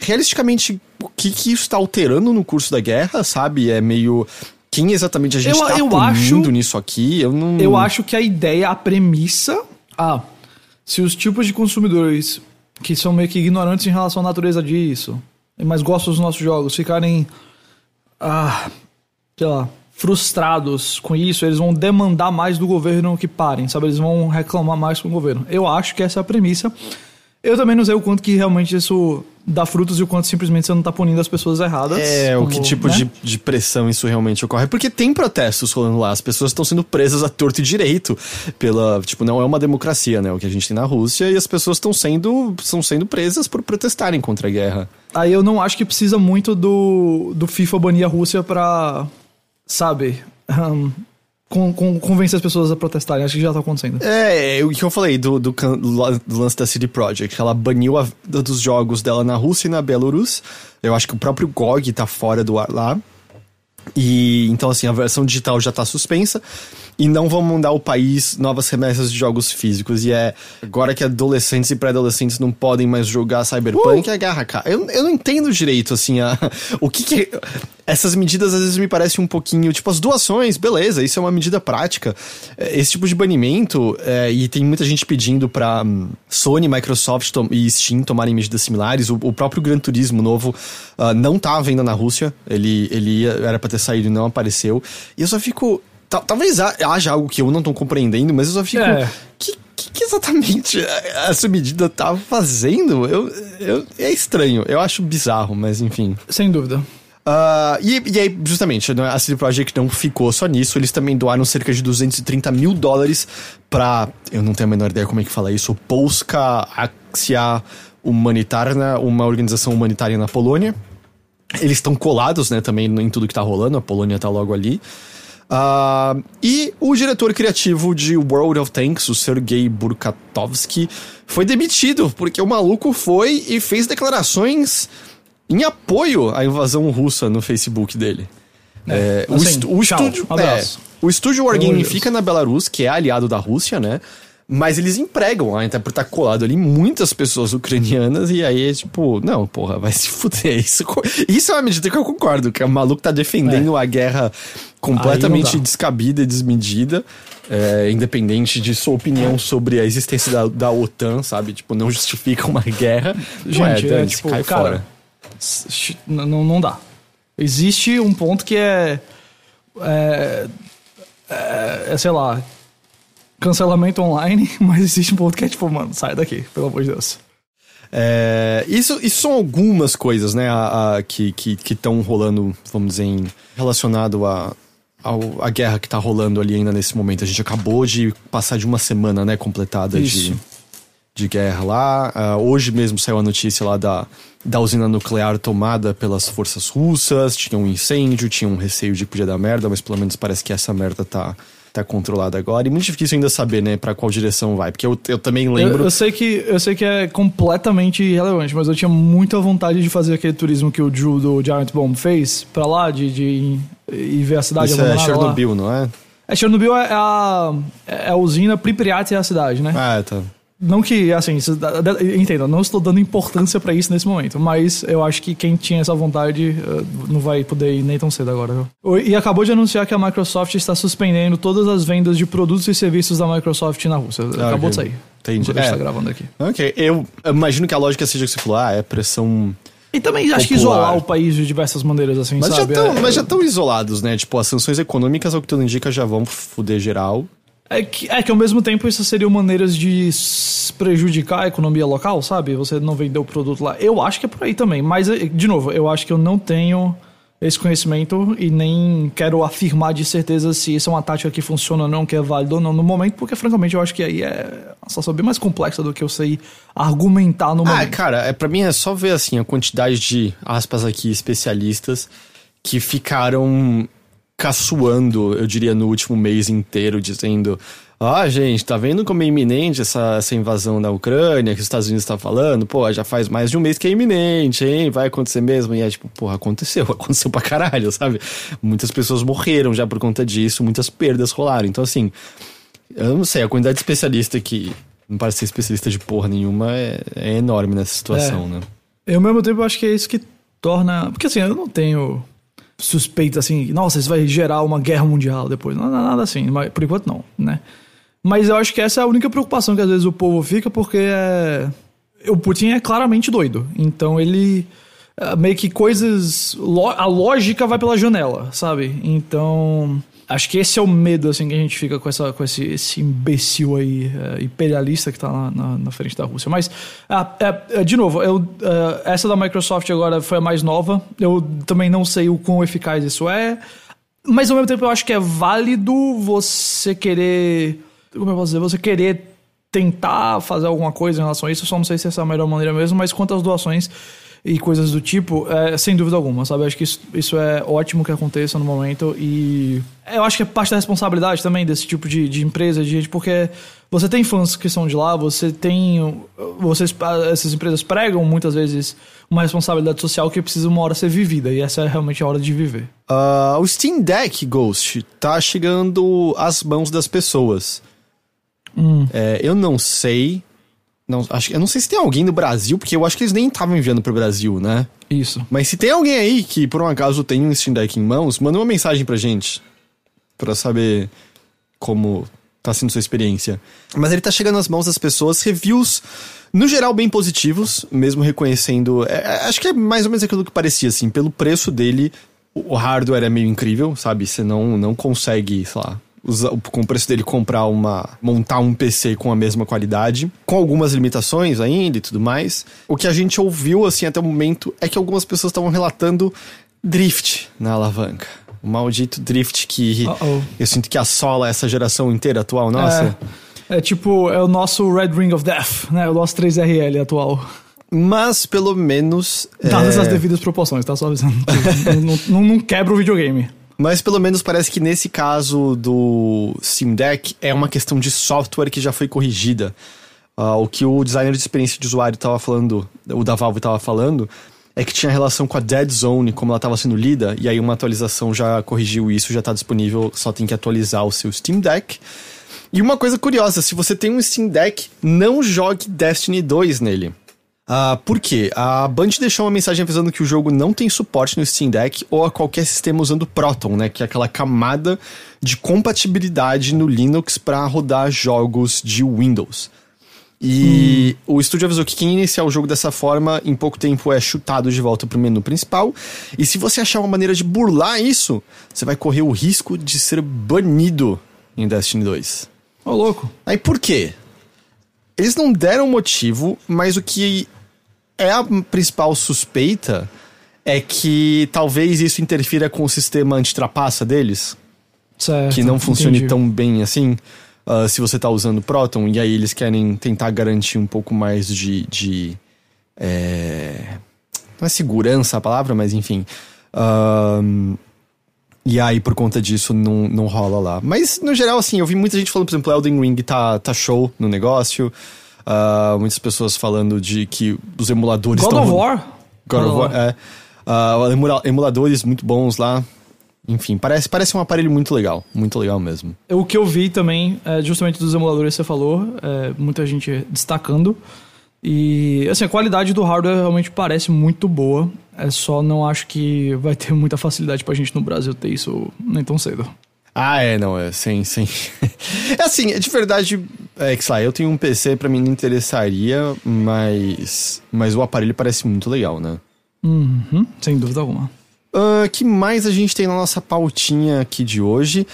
Realisticamente, o que, que isso tá alterando no curso da guerra, sabe? É meio quem exatamente a gente eu, tá eu acho, nisso aqui, eu não... Eu acho que a ideia, a premissa... Ah, se os tipos de consumidores que são meio que ignorantes em relação à natureza disso, mas gostam dos nossos jogos, ficarem, ah, sei lá, frustrados com isso, eles vão demandar mais do governo que parem, sabe? Eles vão reclamar mais com o governo. Eu acho que essa é a premissa. Eu também não sei o quanto que realmente isso dá frutos e o quanto simplesmente você não tá punindo as pessoas erradas. É, como, o que tipo né? de, de pressão isso realmente ocorre. Porque tem protestos rolando lá, as pessoas estão sendo presas a torto e direito pela. Tipo, não é uma democracia, né? O que a gente tem na Rússia, e as pessoas estão sendo, estão sendo presas por protestarem contra a guerra. Aí eu não acho que precisa muito do, do FIFA banir a Rússia pra. Sabe? Um, con, con, convencer as pessoas a protestarem. Acho que já tá acontecendo. É, é, o que eu falei do, do, do lance da CD Projekt. Ela baniu a, dos jogos dela na Rússia e na Belarus. Eu acho que o próprio GOG tá fora do ar lá. E então, assim, a versão digital já tá suspensa e não vão mandar o país novas remessas de jogos físicos. E é agora que adolescentes e pré-adolescentes não podem mais jogar Cyberpunk, uh! é garra, cara. Eu, eu não entendo direito, assim, a, [laughs] o que que. Essas medidas às vezes me parecem um pouquinho. Tipo, as doações, beleza, isso é uma medida prática. É, esse tipo de banimento, é, e tem muita gente pedindo pra um, Sony, Microsoft e Steam tomarem medidas similares. O, o próprio Gran Turismo novo uh, não tá à venda na Rússia. Ele, ele ia, era pra ter saído e não apareceu. E eu só fico Talvez haja algo que eu não tô compreendendo, mas eu só fico. É. Que, que, que, exatamente [laughs] essa medida tá fazendo? Eu, eu, é estranho, eu acho bizarro, mas enfim. Sem dúvida. Uh, e, e, aí, justamente, né, a CD Projekt não ficou só nisso, eles também doaram cerca de 230 mil dólares pra. Eu não tenho a menor ideia como é que fala isso. Polska Akcja Humanitarna, uma organização humanitária na Polônia. Eles estão colados, né, também em tudo que tá rolando, a Polônia tá logo ali. Uh, e o diretor criativo de World of Tanks, o Sergei Burkatovsky, foi demitido porque o maluco foi e fez declarações em apoio à invasão russa no Facebook dele. É, é, assim, o, o estúdio, é, o estúdio Wargaming fica na Belarus, que é aliado da Rússia, né? Mas eles empregam, até por estar colado ali, muitas pessoas ucranianas, e aí é tipo, não, porra, vai se fuder. [laughs] Isso, isso é uma medida que eu concordo, que o maluco tá defendendo é. a guerra completamente descabida e desmedida, é, independente de sua opinião sobre a existência da, da OTAN, sabe? Tipo, não justifica uma guerra. Gente, é, é tipo, cai cara, fora. Não, não dá. Existe um ponto que é, é, é, é sei lá, cancelamento online, [laughs] mas existe um ponto que é tipo, mano, sai daqui, pelo amor de Deus. É, isso, isso são algumas coisas, né, a, a, que estão rolando, vamos dizer, em, relacionado a, a, a, guerra que tá rolando ali ainda nesse momento. A gente acabou de passar de uma semana, né, completada de, de guerra lá. Uh, hoje mesmo saiu a notícia lá da, da usina nuclear tomada pelas forças russas. Tinha um incêndio, tinha um receio de que podia dar merda, mas pelo menos parece que essa merda tá tá controlado agora. E muito difícil ainda saber, né, para qual direção vai. Porque eu, eu também lembro. Eu, eu, sei que, eu sei que é completamente irrelevante, mas eu tinha muita vontade de fazer aquele turismo que o Drew do Giant Bomb fez pra lá, de, de ir ver a cidade Isso é Chernobyl, lá. não é? É, Chernobyl é a, é a usina, Pripyat é a cidade, né? Ah, tá. Não que, assim, entenda, não estou dando importância para isso nesse momento, mas eu acho que quem tinha essa vontade uh, não vai poder ir nem tão cedo agora. Viu? E acabou de anunciar que a Microsoft está suspendendo todas as vendas de produtos e serviços da Microsoft na Rússia. Ah, acabou okay. de sair. Entendi. É. tá gravando aqui. Ok, eu imagino que a lógica seja que você falou, ah, é pressão E também acho que isolar o país de diversas maneiras, assim, mas sabe? Já tão, é, mas já estão isolados, né? Tipo, as sanções econômicas, ao que tudo indica, já vão foder geral. É que, é que ao mesmo tempo isso seriam maneiras de prejudicar a economia local, sabe? Você não vender o produto lá. Eu acho que é por aí também. Mas, de novo, eu acho que eu não tenho esse conhecimento e nem quero afirmar de certeza se isso é uma tática que funciona ou não, que é válido ou não no momento, porque francamente eu acho que aí é uma situação bem mais complexa do que eu sei argumentar no ah, momento. Ah, cara, é, para mim é só ver assim a quantidade de, aspas aqui, especialistas que ficaram caçoando, eu diria, no último mês inteiro, dizendo ah, gente, tá vendo como é iminente essa, essa invasão da Ucrânia que os Estados Unidos estão tá falando? Pô, já faz mais de um mês que é iminente, hein? Vai acontecer mesmo? E é tipo, porra, aconteceu, [laughs] aconteceu pra caralho, sabe? Muitas pessoas morreram já por conta disso, muitas perdas rolaram. Então, assim, eu não sei, a quantidade de especialista que não parece ser especialista de porra nenhuma é, é enorme nessa situação, é. né? Eu, ao mesmo tempo, acho que é isso que torna. Porque, assim, eu não tenho suspeita assim, nossa, isso vai gerar uma guerra mundial depois. Não, nada assim, mas por enquanto não, né? Mas eu acho que essa é a única preocupação que às vezes o povo fica, porque é... o Putin é claramente doido. Então ele. É, meio que coisas. A lógica vai pela janela, sabe? Então. Acho que esse é o medo assim que a gente fica com, essa, com esse, esse imbecil aí, é, imperialista que tá na, na, na, frente da Rússia. Mas, é, é, de novo, eu, é, essa da Microsoft agora foi a mais nova. Eu também não sei o quão eficaz isso é. Mas ao mesmo tempo eu acho que é válido você querer como eu posso dizer, você querer tentar fazer alguma coisa em relação a isso, eu só não sei se essa é a melhor maneira mesmo, mas quanto às doações e coisas do tipo, é, sem dúvida alguma, sabe? Acho que isso, isso é ótimo que aconteça no momento e eu acho que é parte da responsabilidade também desse tipo de, de empresa, de gente, porque você tem fãs que são de lá, você tem. Vocês, essas empresas pregam muitas vezes uma responsabilidade social que precisa uma hora ser vivida, e essa é realmente a hora de viver. Uh, o Steam Deck Ghost tá chegando às mãos das pessoas. Hum. É, eu não sei. Não, acho, eu não sei se tem alguém no Brasil, porque eu acho que eles nem estavam enviando pro Brasil, né? Isso. Mas se tem alguém aí que por um acaso tem um Steam Deck em mãos, manda uma mensagem pra gente. Pra saber como tá sendo sua experiência. Mas ele tá chegando às mãos das pessoas, reviews no geral bem positivos, mesmo reconhecendo. É, é acho que é mais ou menos aquilo que parecia, assim, pelo preço dele, o hardware é meio incrível, sabe? Você não, não consegue, sei lá, usar, com o preço dele comprar uma. montar um PC com a mesma qualidade, com algumas limitações ainda e tudo mais. O que a gente ouviu assim até o momento é que algumas pessoas estavam relatando drift na alavanca. O maldito drift que uh -oh. eu sinto que assola essa geração inteira atual, nossa. É, é tipo, é o nosso Red Ring of Death, né? O nosso 3RL atual. Mas, pelo menos. Dadas é... as devidas proporções, tá? Só avisando. [laughs] não, não, não quebra o videogame. Mas pelo menos parece que nesse caso do Steam Deck é uma questão de software que já foi corrigida. Uh, o que o designer de experiência de usuário estava falando, o da Valve estava falando, é que tinha relação com a Dead Zone, como ela estava sendo lida, e aí uma atualização já corrigiu isso, já está disponível, só tem que atualizar o seu Steam Deck. E uma coisa curiosa, se você tem um Steam Deck, não jogue Destiny 2 nele. Uh, por quê? A Band deixou uma mensagem avisando que o jogo não tem suporte no Steam Deck ou a qualquer sistema usando Proton, né? Que é aquela camada de compatibilidade no Linux para rodar jogos de Windows. E hum. o estúdio avisou que quem iniciar o jogo dessa forma, em pouco tempo é chutado de volta pro menu principal. E se você achar uma maneira de burlar isso, você vai correr o risco de ser banido em Destiny 2. Ô, oh, louco. Aí por quê? Eles não deram motivo, mas o que é a principal suspeita é que talvez isso interfira com o sistema antitrapaça deles. Certo, que não funcione entendi. tão bem assim. Uh, se você está usando Proton, e aí eles querem tentar garantir um pouco mais de. de é... Não é segurança a palavra, mas enfim. Uh, e aí, por conta disso, não, não rola lá. Mas, no geral, assim, eu vi muita gente falando, por exemplo, Elden Ring tá, tá show no negócio. Uh, muitas pessoas falando de que os emuladores God of War? God of War, é. Uh, emuladores muito bons lá. Enfim, parece, parece um aparelho muito legal. Muito legal mesmo. O que eu vi também, é justamente dos emuladores que você falou, é, muita gente destacando. E, assim, a qualidade do hardware realmente parece muito boa. É só não acho que vai ter muita facilidade pra gente no Brasil ter isso nem tão cedo. Ah, é, não, é, sim, sim. [laughs] é assim, é de verdade, é que sei lá, eu tenho um PC, pra mim não interessaria, mas, mas o aparelho parece muito legal, né? Uhum, sem dúvida alguma. O uh, que mais a gente tem na nossa pautinha aqui de hoje?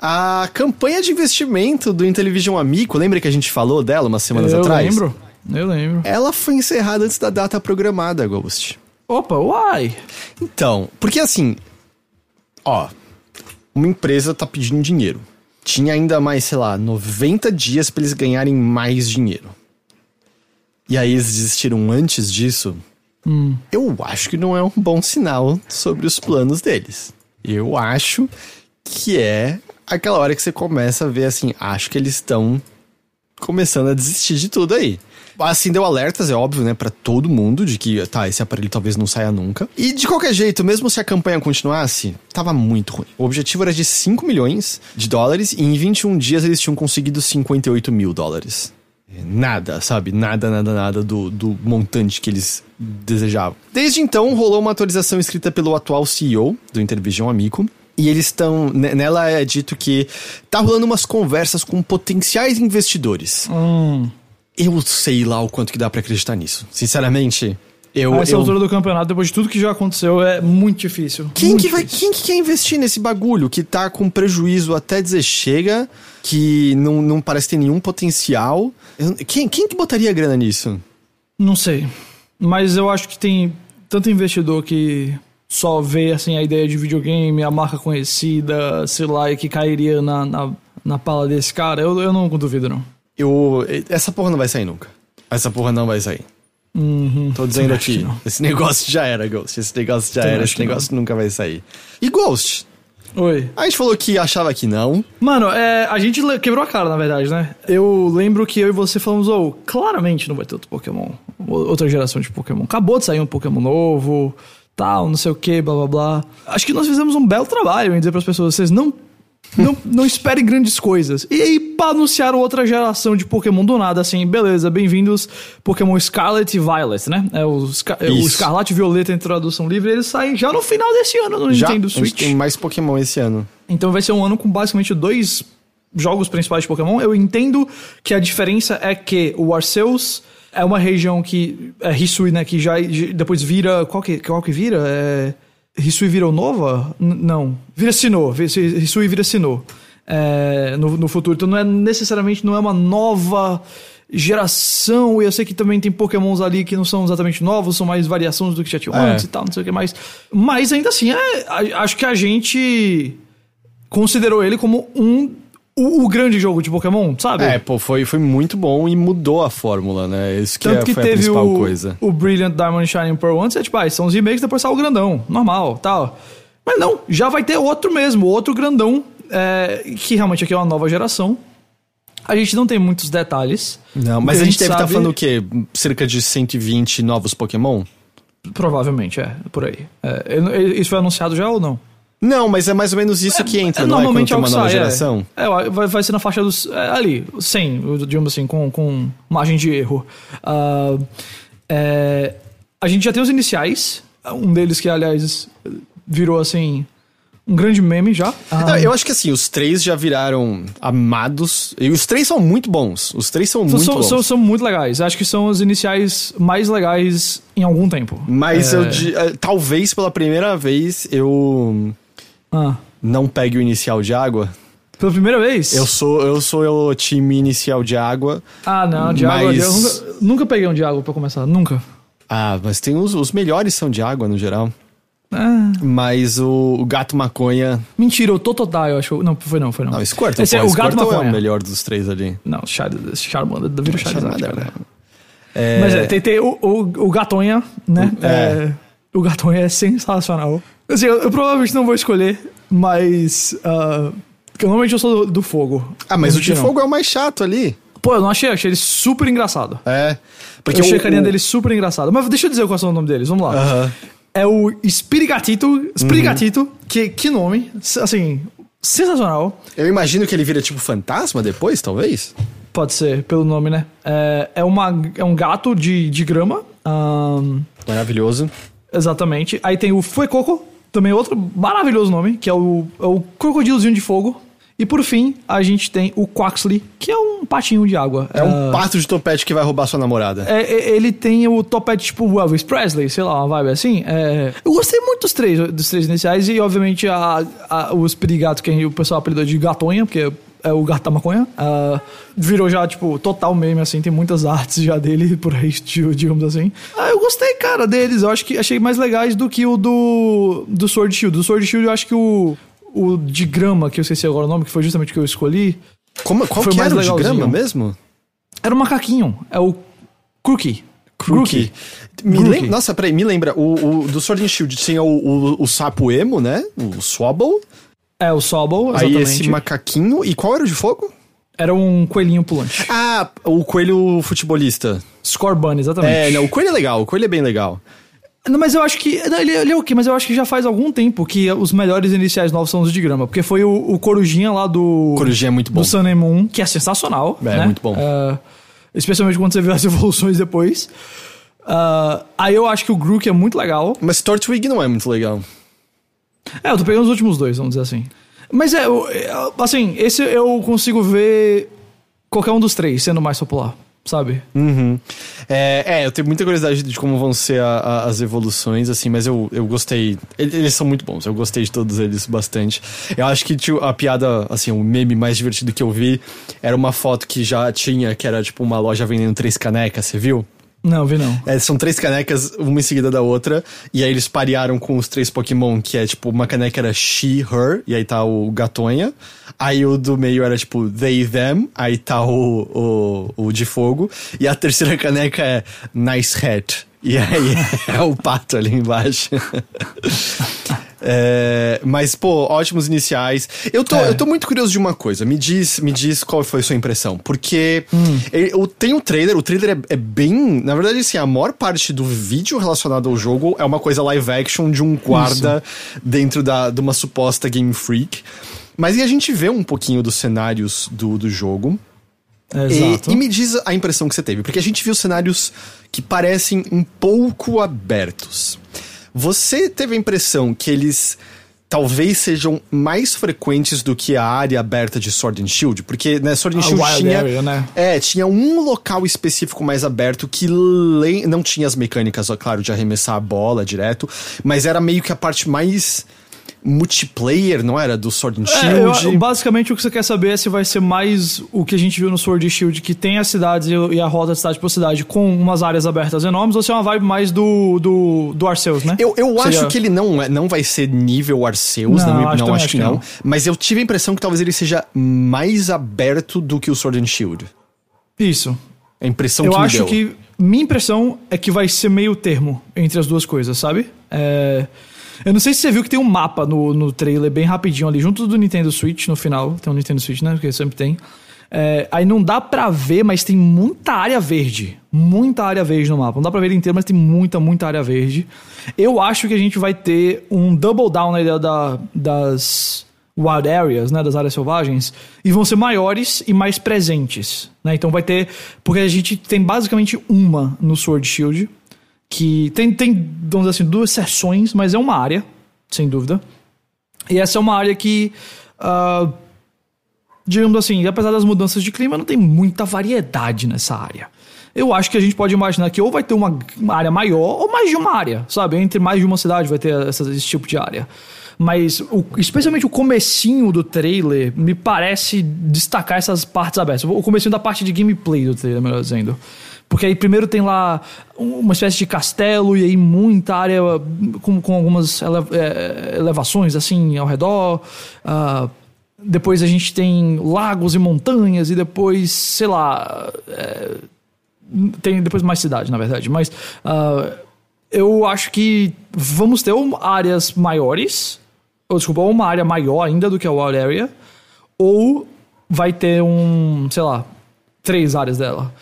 A campanha de investimento do Intellivision Amico, lembra que a gente falou dela umas semanas eu atrás? Eu lembro, eu lembro. Ela foi encerrada antes da data programada, Ghost. Opa, uai! Então, porque assim, ó, uma empresa tá pedindo dinheiro. Tinha ainda mais, sei lá, 90 dias para eles ganharem mais dinheiro. E aí eles desistiram antes disso. Hum. Eu acho que não é um bom sinal sobre os planos deles. Eu acho que é aquela hora que você começa a ver assim, acho que eles estão começando a desistir de tudo aí. Assim, deu alertas, é óbvio, né, para todo mundo de que, tá, esse aparelho talvez não saia nunca. E de qualquer jeito, mesmo se a campanha continuasse, tava muito ruim. O objetivo era de 5 milhões de dólares e em 21 dias eles tinham conseguido 58 mil dólares. Nada, sabe? Nada, nada, nada do, do montante que eles desejavam. Desde então, rolou uma atualização escrita pelo atual CEO do Intervision Amico, e eles estão. Nela é dito que tá rolando umas conversas com potenciais investidores. Hum. Eu sei lá o quanto que dá para acreditar nisso. Sinceramente, eu. A essa eu... altura do campeonato, depois de tudo que já aconteceu, é muito difícil. Quem muito que vai. Quem que quer investir nesse bagulho que tá com prejuízo até dizer chega, que não, não parece ter nenhum potencial? Quem, quem que botaria grana nisso? Não sei. Mas eu acho que tem tanto investidor que só vê assim a ideia de videogame, a marca conhecida, sei lá, e que cairia na, na, na pala desse cara, eu, eu não duvido, não. Eu. Essa porra não vai sair nunca. Essa porra não vai sair. Uhum. Tô dizendo aqui, esse negócio já era, Ghost. Esse negócio já era, esse negócio não. nunca vai sair. E Ghost? Oi. A gente falou que achava que não. Mano, é, a gente quebrou a cara, na verdade, né? Eu lembro que eu e você falamos, oh, claramente não vai ter outro Pokémon. Outra geração de Pokémon. Acabou de sair um Pokémon novo tal, não sei o que, blá blá blá. Acho que nós fizemos um belo trabalho em dizer para as pessoas: vocês não, não, não esperem grandes coisas. E aí, anunciaram outra geração de Pokémon do nada, assim, beleza, bem-vindos, Pokémon Scarlet e Violet, né? É o, Scar o Escarlate e Violeta em tradução livre, eles saem já no final desse ano no já, Nintendo Switch. tem mais Pokémon esse ano. Então vai ser um ano com basicamente dois jogos principais de Pokémon. Eu entendo que a diferença é que o Arceus é uma região que é Hisui, né? Que já depois vira. Qual que, qual que vira? É. Hisui vira o Nova? N não. Vira Sinnoh. Hisui vira Sinnoh. É, no, no futuro. Então não é necessariamente não é uma nova geração. E eu sei que também tem Pokémons ali que não são exatamente novos, são mais variações do que já tinha é. antes e tal, não sei o que mais. Mas ainda assim, é, acho que a gente considerou ele como um o, o, grande jogo de Pokémon, sabe? É, pô, foi, foi muito bom e mudou a fórmula, né? Isso que, Tanto é, que foi teve a principal o, coisa. O Brilliant Diamond Shining Pearl antes é tipo, ah, são os remakes, depois saiu o grandão, normal, tal. Mas não, já vai ter outro mesmo, outro grandão, é, que realmente aqui é uma nova geração. A gente não tem muitos detalhes. Não, mas a gente, a gente deve estar tá falando o quê? Cerca de 120 novos Pokémon? Provavelmente, é, por aí. É, isso foi anunciado já ou não? Não, mas é mais ou menos isso é, que entra, é, não normalmente é? Quando é uma nova geração. É, é vai, vai ser na faixa dos... É, ali, 100, digamos assim, com, com margem de erro. Uh, a gente já tem os iniciais. Um deles que, aliás, virou, assim, um grande meme já. Ah. Eu acho que assim, os três já viraram amados. E os três são muito bons. Os três são, muito são, bons. São, são, muito legais. Acho que são os iniciais mais legais em algum tempo. Mas é... eu, talvez pela primeira vez eu ah. não pegue o inicial de água. Pela primeira vez? Eu sou eu sou o time inicial de água. Ah, não, de mas... água. Eu nunca, nunca peguei um de água pra começar, nunca. Ah, mas tem os, os melhores são de água no geral. Ah. Mas o, o, gato maconha. Mentira, o Totodile, eu acho. Não, foi não, foi não. Não, Squirtle, Esse pô, é o gato maconha. é o melhor dos três ali. Não, Charmander, vira Charizard, cara. É... Mas é, tem, tem o, o, o Gatonha, né? É. é. o Gatonha é sensacional. Assim, eu, eu, provavelmente não vou escolher, mas. Uh, normalmente eu sou do, do fogo. Ah, mas o de não. fogo é o mais chato ali. Pô, eu não achei, achei ele super engraçado. É. Porque eu achei a carinha dele super engraçado. Mas deixa eu dizer qual é o nome deles, vamos lá. Uh -huh. É o Spirigatito. Spirigatito, uhum. que, que nome. Assim, sensacional. Eu imagino que ele vira tipo fantasma depois, talvez? Pode ser, pelo nome, né? É, é, uma, é um gato de, de grama. Um, Maravilhoso. Exatamente. Aí tem o Fuecoco, também outro maravilhoso nome, que é o, é o crocodilozinho de fogo. E por fim, a gente tem o Quaxley, que é um patinho de água. É um uh, pato de topete que vai roubar sua namorada. É, é, ele tem o topete tipo Elvis Presley, sei lá, uma vibe assim. É, eu gostei muito dos três, dos três iniciais e, obviamente, a, a, os perigatos que o pessoal apelidou de gatonha, porque é o gato da maconha. Uh, virou já, tipo, total meme, assim. Tem muitas artes já dele [laughs] por aí, digamos assim. Ah, eu gostei, cara, deles. Eu acho que achei mais legais do que o do, do Sword Shield. Do Sword Shield, eu acho que o, o de grama, que eu esqueci agora o nome, que foi justamente o que eu escolhi. Como, qual foi que mais era o de grama mesmo? Era um macaquinho. É o Crookie. Crookie. Me lem... Nossa, peraí, me lembra. O, o do Sword and Shield tinha o, o, o sapo emo, né? O Swabble. É, o Sobble, exatamente. Aí esse macaquinho. E qual era o de fogo? Era um coelhinho pulante. Ah, o coelho futebolista. Score Bunny, exatamente. É, não, o coelho é legal, o coelho é bem legal. Não, mas eu acho que. Ele, ele é o quê? Mas eu acho que já faz algum tempo que os melhores iniciais novos são os de grama. Porque foi o, o Corujinha lá do. Corujinha é muito bom. Do Sun Moon, que é sensacional. É, né? muito bom. Uh, especialmente quando você vê as [laughs] evoluções depois. Uh, aí eu acho que o Grook é muito legal. Mas Tortwig não é muito legal. É, eu tô pegando os últimos dois, vamos dizer assim. Mas é, assim, esse eu consigo ver qualquer um dos três sendo mais popular, sabe? Uhum. É, é, eu tenho muita curiosidade de como vão ser a, a, as evoluções, assim, mas eu, eu gostei. Eles são muito bons, eu gostei de todos eles bastante. Eu acho que tipo, a piada, assim, o meme mais divertido que eu vi era uma foto que já tinha, que era tipo uma loja vendendo três canecas, você viu? Não, vi não. É, são três canecas, uma em seguida da outra. E aí eles parearam com os três Pokémon, que é tipo, uma caneca era She, Her, e aí tá o Gatonha. Aí o do meio era tipo They, Them, aí tá o, o, o de fogo. E a terceira [laughs] caneca é Nice Hat. E aí [laughs] é o pato ali embaixo. [laughs] É, mas, pô, ótimos iniciais. Eu tô, é. eu tô muito curioso de uma coisa. Me diz, me diz qual foi a sua impressão. Porque hum. eu tenho um trailer, o trailer é, é, bem. Na verdade, assim, a maior parte do vídeo relacionado ao jogo é uma coisa live action de um guarda Isso. dentro da, de uma suposta Game Freak. Mas e a gente vê um pouquinho dos cenários do, do jogo. Exato. E, e, me diz a impressão que você teve, porque a gente viu cenários que parecem um pouco abertos. Você teve a impressão que eles talvez sejam mais frequentes do que a área aberta de Sword and Shield, porque né, Sword and Shield tinha, area, né? é, tinha um local específico mais aberto que le... não tinha as mecânicas, claro, de arremessar a bola direto, mas era meio que a parte mais multiplayer, não era? Do Sword and Shield? É, eu, basicamente o que você quer saber é se vai ser mais o que a gente viu no Sword and Shield, que tem as cidades e a rota de cidade por cidade com umas áreas abertas enormes, ou se é uma vibe mais do, do, do Arceus, né? Eu, eu Seria... acho que ele não, é, não vai ser nível Arceus, não, não, acho, não, acho que não. não. Mas eu tive a impressão que talvez ele seja mais aberto do que o Sword and Shield. Isso. A impressão eu que me acho que minha impressão é que vai ser meio termo entre as duas coisas, sabe? É... Eu não sei se você viu que tem um mapa no, no trailer bem rapidinho ali, junto do Nintendo Switch no final. Tem um Nintendo Switch, né? Porque sempre tem. É, aí não dá pra ver, mas tem muita área verde. Muita área verde no mapa. Não dá pra ver ele inteiro, mas tem muita, muita área verde. Eu acho que a gente vai ter um double down na ideia da, das wild areas, né? Das áreas selvagens. E vão ser maiores e mais presentes. Né? Então vai ter. Porque a gente tem basicamente uma no Sword Shield que tem, tem, vamos dizer assim, duas seções, mas é uma área, sem dúvida. E essa é uma área que, uh, digamos assim, apesar das mudanças de clima, não tem muita variedade nessa área. Eu acho que a gente pode imaginar que ou vai ter uma, uma área maior ou mais de uma área, sabe? Entre mais de uma cidade vai ter essa, esse tipo de área. Mas, o, especialmente o comecinho do trailer, me parece destacar essas partes abertas. O comecinho da parte de gameplay do trailer, melhor dizendo. Porque aí primeiro tem lá uma espécie de castelo e aí muita área com, com algumas ele, é, elevações assim ao redor. Uh, depois a gente tem lagos e montanhas e depois, sei lá. É, tem depois mais cidade, na verdade. Mas uh, eu acho que vamos ter áreas maiores. Ou, desculpa, uma área maior ainda do que a Wild Area. Ou vai ter um, sei lá, três áreas dela.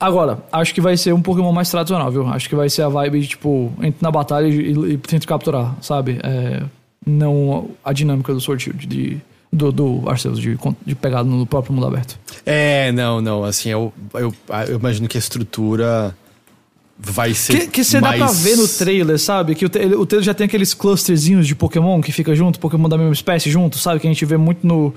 Agora, acho que vai ser um Pokémon mais tradicional, viu? Acho que vai ser a vibe de, tipo, entre na batalha e, e, e tenta capturar, sabe? É, não a dinâmica do Sword Shield, de, do, do Arceus, de, de pegar no próprio mundo aberto. É, não, não. Assim, eu, eu, eu imagino que a estrutura vai ser. Que, que você mais... dá pra ver no trailer, sabe? Que o, o trailer já tem aqueles clusterzinhos de Pokémon que fica junto, Pokémon da mesma espécie junto, sabe? Que a gente vê muito no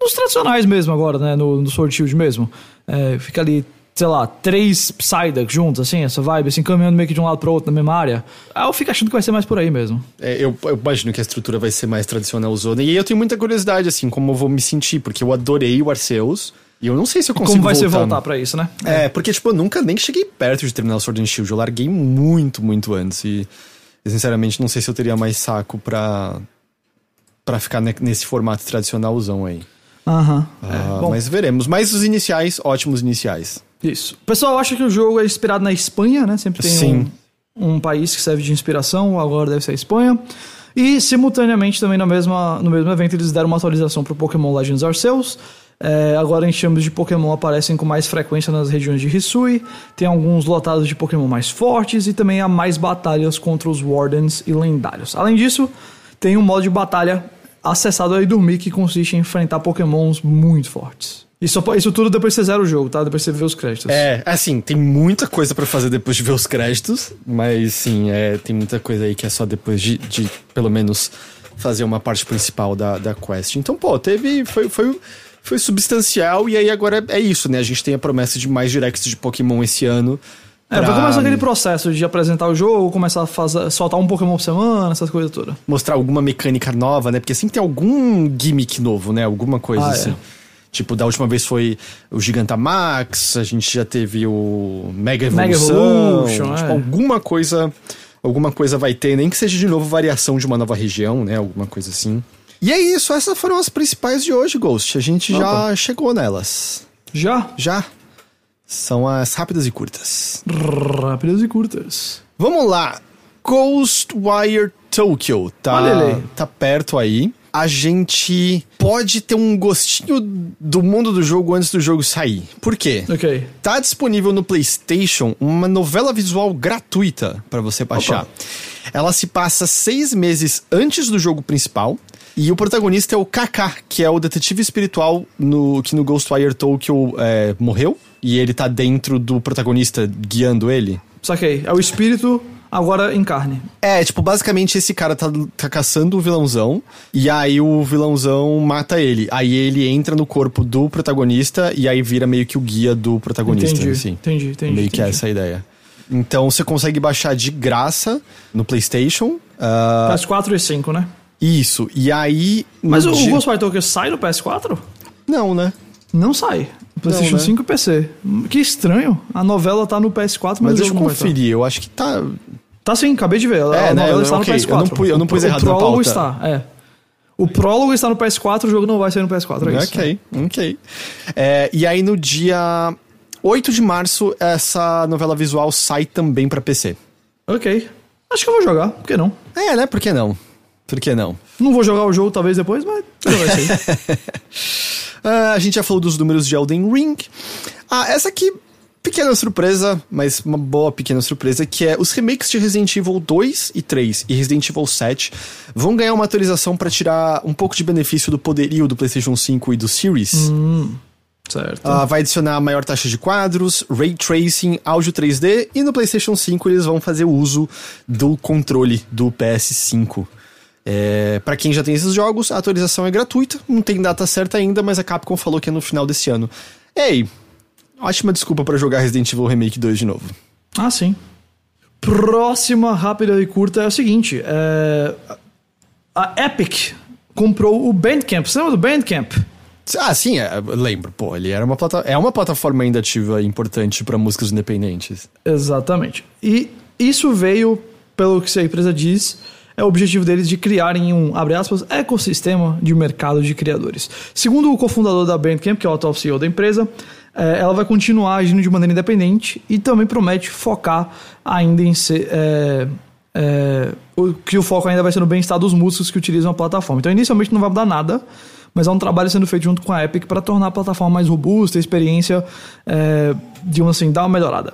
nos tradicionais mesmo agora, né? No, no Sword Shield mesmo. É, fica ali sei lá, três Psyduck juntos, assim, essa vibe, assim, caminhando meio que de um lado pro outro na mesma área. Aí eu fico achando que vai ser mais por aí mesmo. É, eu, eu, imagino que a estrutura vai ser mais tradicional zona. E eu tenho muita curiosidade, assim, como eu vou me sentir, porque eu adorei o Arceus. E eu não sei se eu consigo Como vai voltar. ser voltar pra isso, né? É, porque, tipo, eu nunca nem cheguei perto de terminar o Sword and Shield. Eu larguei muito, muito antes. E, sinceramente, não sei se eu teria mais saco pra, pra ficar nesse formato tradicionalzão aí. Aham. Uhum. Ah, mas veremos. Mas os iniciais, ótimos iniciais. Isso. O pessoal acha que o jogo é inspirado na Espanha, né? Sempre tem. Um, um país que serve de inspiração, agora deve ser a Espanha. E, simultaneamente, também no mesmo, no mesmo evento, eles deram uma atualização para o Pokémon Legends Arceus. É, agora, termos de Pokémon, aparecem com mais frequência nas regiões de Hisui. Tem alguns lotados de Pokémon mais fortes e também há mais batalhas contra os Wardens e lendários. Além disso, tem um modo de batalha acessado aí dormir que consiste em enfrentar Pokémons muito fortes. Isso, isso tudo depois você zera o jogo, tá? Depois você vê os créditos. É, assim, tem muita coisa para fazer depois de ver os créditos, mas sim, é, tem muita coisa aí que é só depois de, de pelo menos, fazer uma parte principal da, da quest. Então, pô, teve. Foi, foi, foi substancial e aí agora é isso, né? A gente tem a promessa de mais directs de Pokémon esse ano. É, pra... vai começar aquele processo de apresentar o jogo, começar a fazer, soltar um Pokémon por semana, essas coisas todas. Mostrar alguma mecânica nova, né? Porque sempre tem algum gimmick novo, né? Alguma coisa ah, assim. É. Tipo, da última vez foi o Gigantamax, a gente já teve o Mega Evolução. Mega Evolution, tipo, é. alguma coisa. Alguma coisa vai ter, nem que seja de novo variação de uma nova região, né? Alguma coisa assim. E é isso, essas foram as principais de hoje, Ghost. A gente Opa. já chegou nelas. Já? Já. São as rápidas e curtas. Rápidas e curtas. Vamos lá. Ghostwire Tokyo. Tá, tá perto aí a gente pode ter um gostinho do mundo do jogo antes do jogo sair. Por quê? Ok. Tá disponível no PlayStation uma novela visual gratuita para você baixar. Opa. Ela se passa seis meses antes do jogo principal. E o protagonista é o Kaká, que é o detetive espiritual no, que no Ghostwire Tokyo é, morreu. E ele tá dentro do protagonista guiando ele. Saquei. É o espírito agora em carne. É, tipo, basicamente esse cara tá, tá caçando o vilãozão, e aí o vilãozão mata ele. Aí ele entra no corpo do protagonista, e aí vira meio que o guia do protagonista. Entendi, assim. entendi, entendi. Meio entendi. que é essa a ideia. Então você consegue baixar de graça no PlayStation. Uh... PS4 e 5, né? Isso. E aí. Mas o dia... Ghostwire Tokyo sai no PS4? Não, né? Não sai. PlayStation não, né? 5 e PC. Que estranho. A novela tá no PS4, mas, mas deixa eu conferir. Eu acho que tá. Tá sim, acabei de ver. É, a né, novela está okay. no PS4. Eu não, pus, eu não pus o, errado o prólogo está, é. O prólogo está no PS4, o jogo não vai sair no PS4, é Ok, isso. ok. É, e aí no dia 8 de março, essa novela visual sai também para PC. Ok. Acho que eu vou jogar, por que não? É, né? Por que não? Por que não? Não vou jogar o jogo talvez depois, mas vai ser. uh, a gente já falou dos números de Elden Ring. Ah, essa aqui, pequena surpresa, mas uma boa pequena surpresa, que é os remakes de Resident Evil 2 e 3 e Resident Evil 7 vão ganhar uma atualização para tirar um pouco de benefício do poderio do PlayStation 5 e do Series. Hum. Certo. Uh, vai adicionar maior taxa de quadros, ray tracing, áudio 3D e no PlayStation 5 eles vão fazer uso do controle do PS5. É, para quem já tem esses jogos, a atualização é gratuita, não tem data certa ainda, mas a Capcom falou que é no final desse ano. Ei, ótima desculpa para jogar Resident Evil Remake 2 de novo. Ah, sim. Próxima rápida e curta é o seguinte: é... a Epic comprou o Bandcamp. Você lembra do Bandcamp? Ah, sim, é, lembro. Pô, ele era uma plata... é uma plataforma ainda ativa importante para músicas independentes. Exatamente. E isso veio, pelo que a empresa diz, é o objetivo deles de criarem um, abre aspas, ecossistema de mercado de criadores. Segundo o cofundador da Bandcamp, que é o atual CEO da empresa, é, ela vai continuar agindo de maneira independente e também promete focar ainda em ser. É, é, que o foco ainda vai ser no bem-estar dos músicos que utilizam a plataforma. Então, inicialmente não vai mudar nada, mas é um trabalho sendo feito junto com a Epic para tornar a plataforma mais robusta, a experiência, é, digamos assim, dar uma melhorada.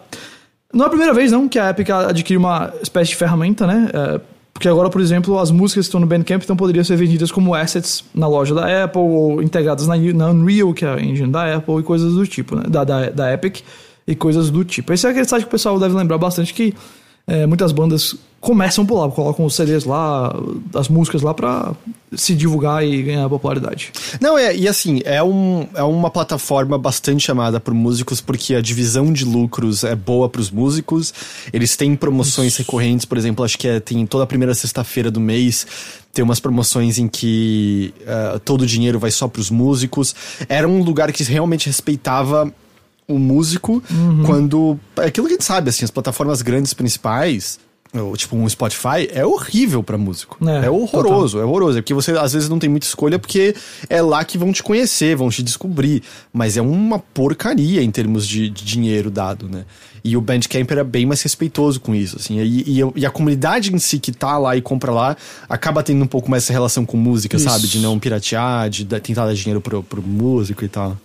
Não é a primeira vez, não, que a Epic adquire uma espécie de ferramenta, né? É, porque agora, por exemplo, as músicas que estão no Bandcamp então poderiam ser vendidas como assets na loja da Apple ou integradas na, na Unreal, que é a engine da Apple, e coisas do tipo, né? Da, da, da Epic e coisas do tipo. Esse é aquele site que o pessoal deve lembrar bastante que é, muitas bandas começam por lá, colocam os CDs lá, as músicas lá pra se divulgar e ganhar popularidade. Não, é, e assim, é, um, é uma plataforma bastante chamada por músicos porque a divisão de lucros é boa para os músicos. Eles têm promoções Isso. recorrentes, por exemplo, acho que é, tem toda a primeira sexta-feira do mês tem umas promoções em que uh, todo o dinheiro vai só para os músicos. Era um lugar que realmente respeitava o músico uhum. quando. É aquilo que a gente sabe, assim, as plataformas grandes principais tipo um Spotify, é horrível para músico. É, é horroroso, total. é horroroso. É porque você às vezes não tem muita escolha porque é lá que vão te conhecer, vão te descobrir. Mas é uma porcaria em termos de, de dinheiro dado, né? E o Bandcamp era bem mais respeitoso com isso, assim. E, e, e, a comunidade em si que tá lá e compra lá acaba tendo um pouco mais essa relação com música, isso. sabe? De não piratear, de tentar dar dinheiro pro, pro músico e tal.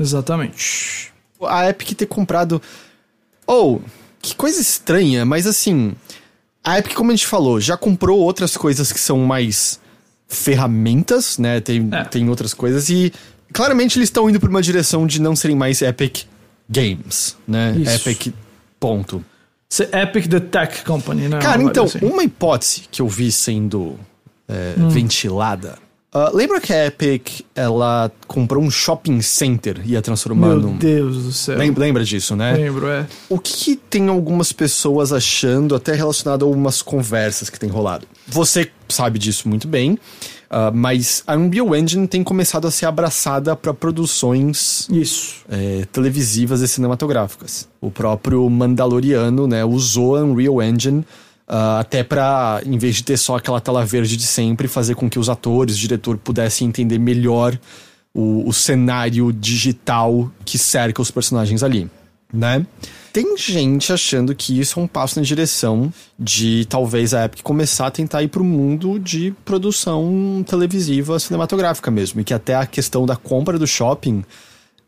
Exatamente. A Epic ter comprado. Ou. Oh, que coisa estranha, mas assim. A Epic, como a gente falou, já comprou outras coisas que são mais ferramentas, né? Tem, é. tem outras coisas e claramente eles estão indo por uma direção de não serem mais Epic Games, né? Isso. Epic ponto. Epic the Tech Company, né? Cara, então, assim. uma hipótese que eu vi sendo é, hum. ventilada Uh, lembra que a Epic ela comprou um shopping center e ia transformando. Meu Deus do céu. Lembra, lembra disso, né? Lembro, é. O que tem algumas pessoas achando, até relacionado a algumas conversas que tem rolado? Você sabe disso muito bem. Uh, mas a Unreal Engine tem começado a ser abraçada para produções Isso. É, televisivas e cinematográficas. O próprio Mandaloriano né, usou a Unreal Engine Uh, até para, em vez de ter só aquela tela verde de sempre, fazer com que os atores, o diretor pudessem entender melhor o, o cenário digital que cerca os personagens ali, né? Tem gente achando que isso é um passo na direção de talvez a Epic começar a tentar ir para o mundo de produção televisiva cinematográfica mesmo, e que até a questão da compra do shopping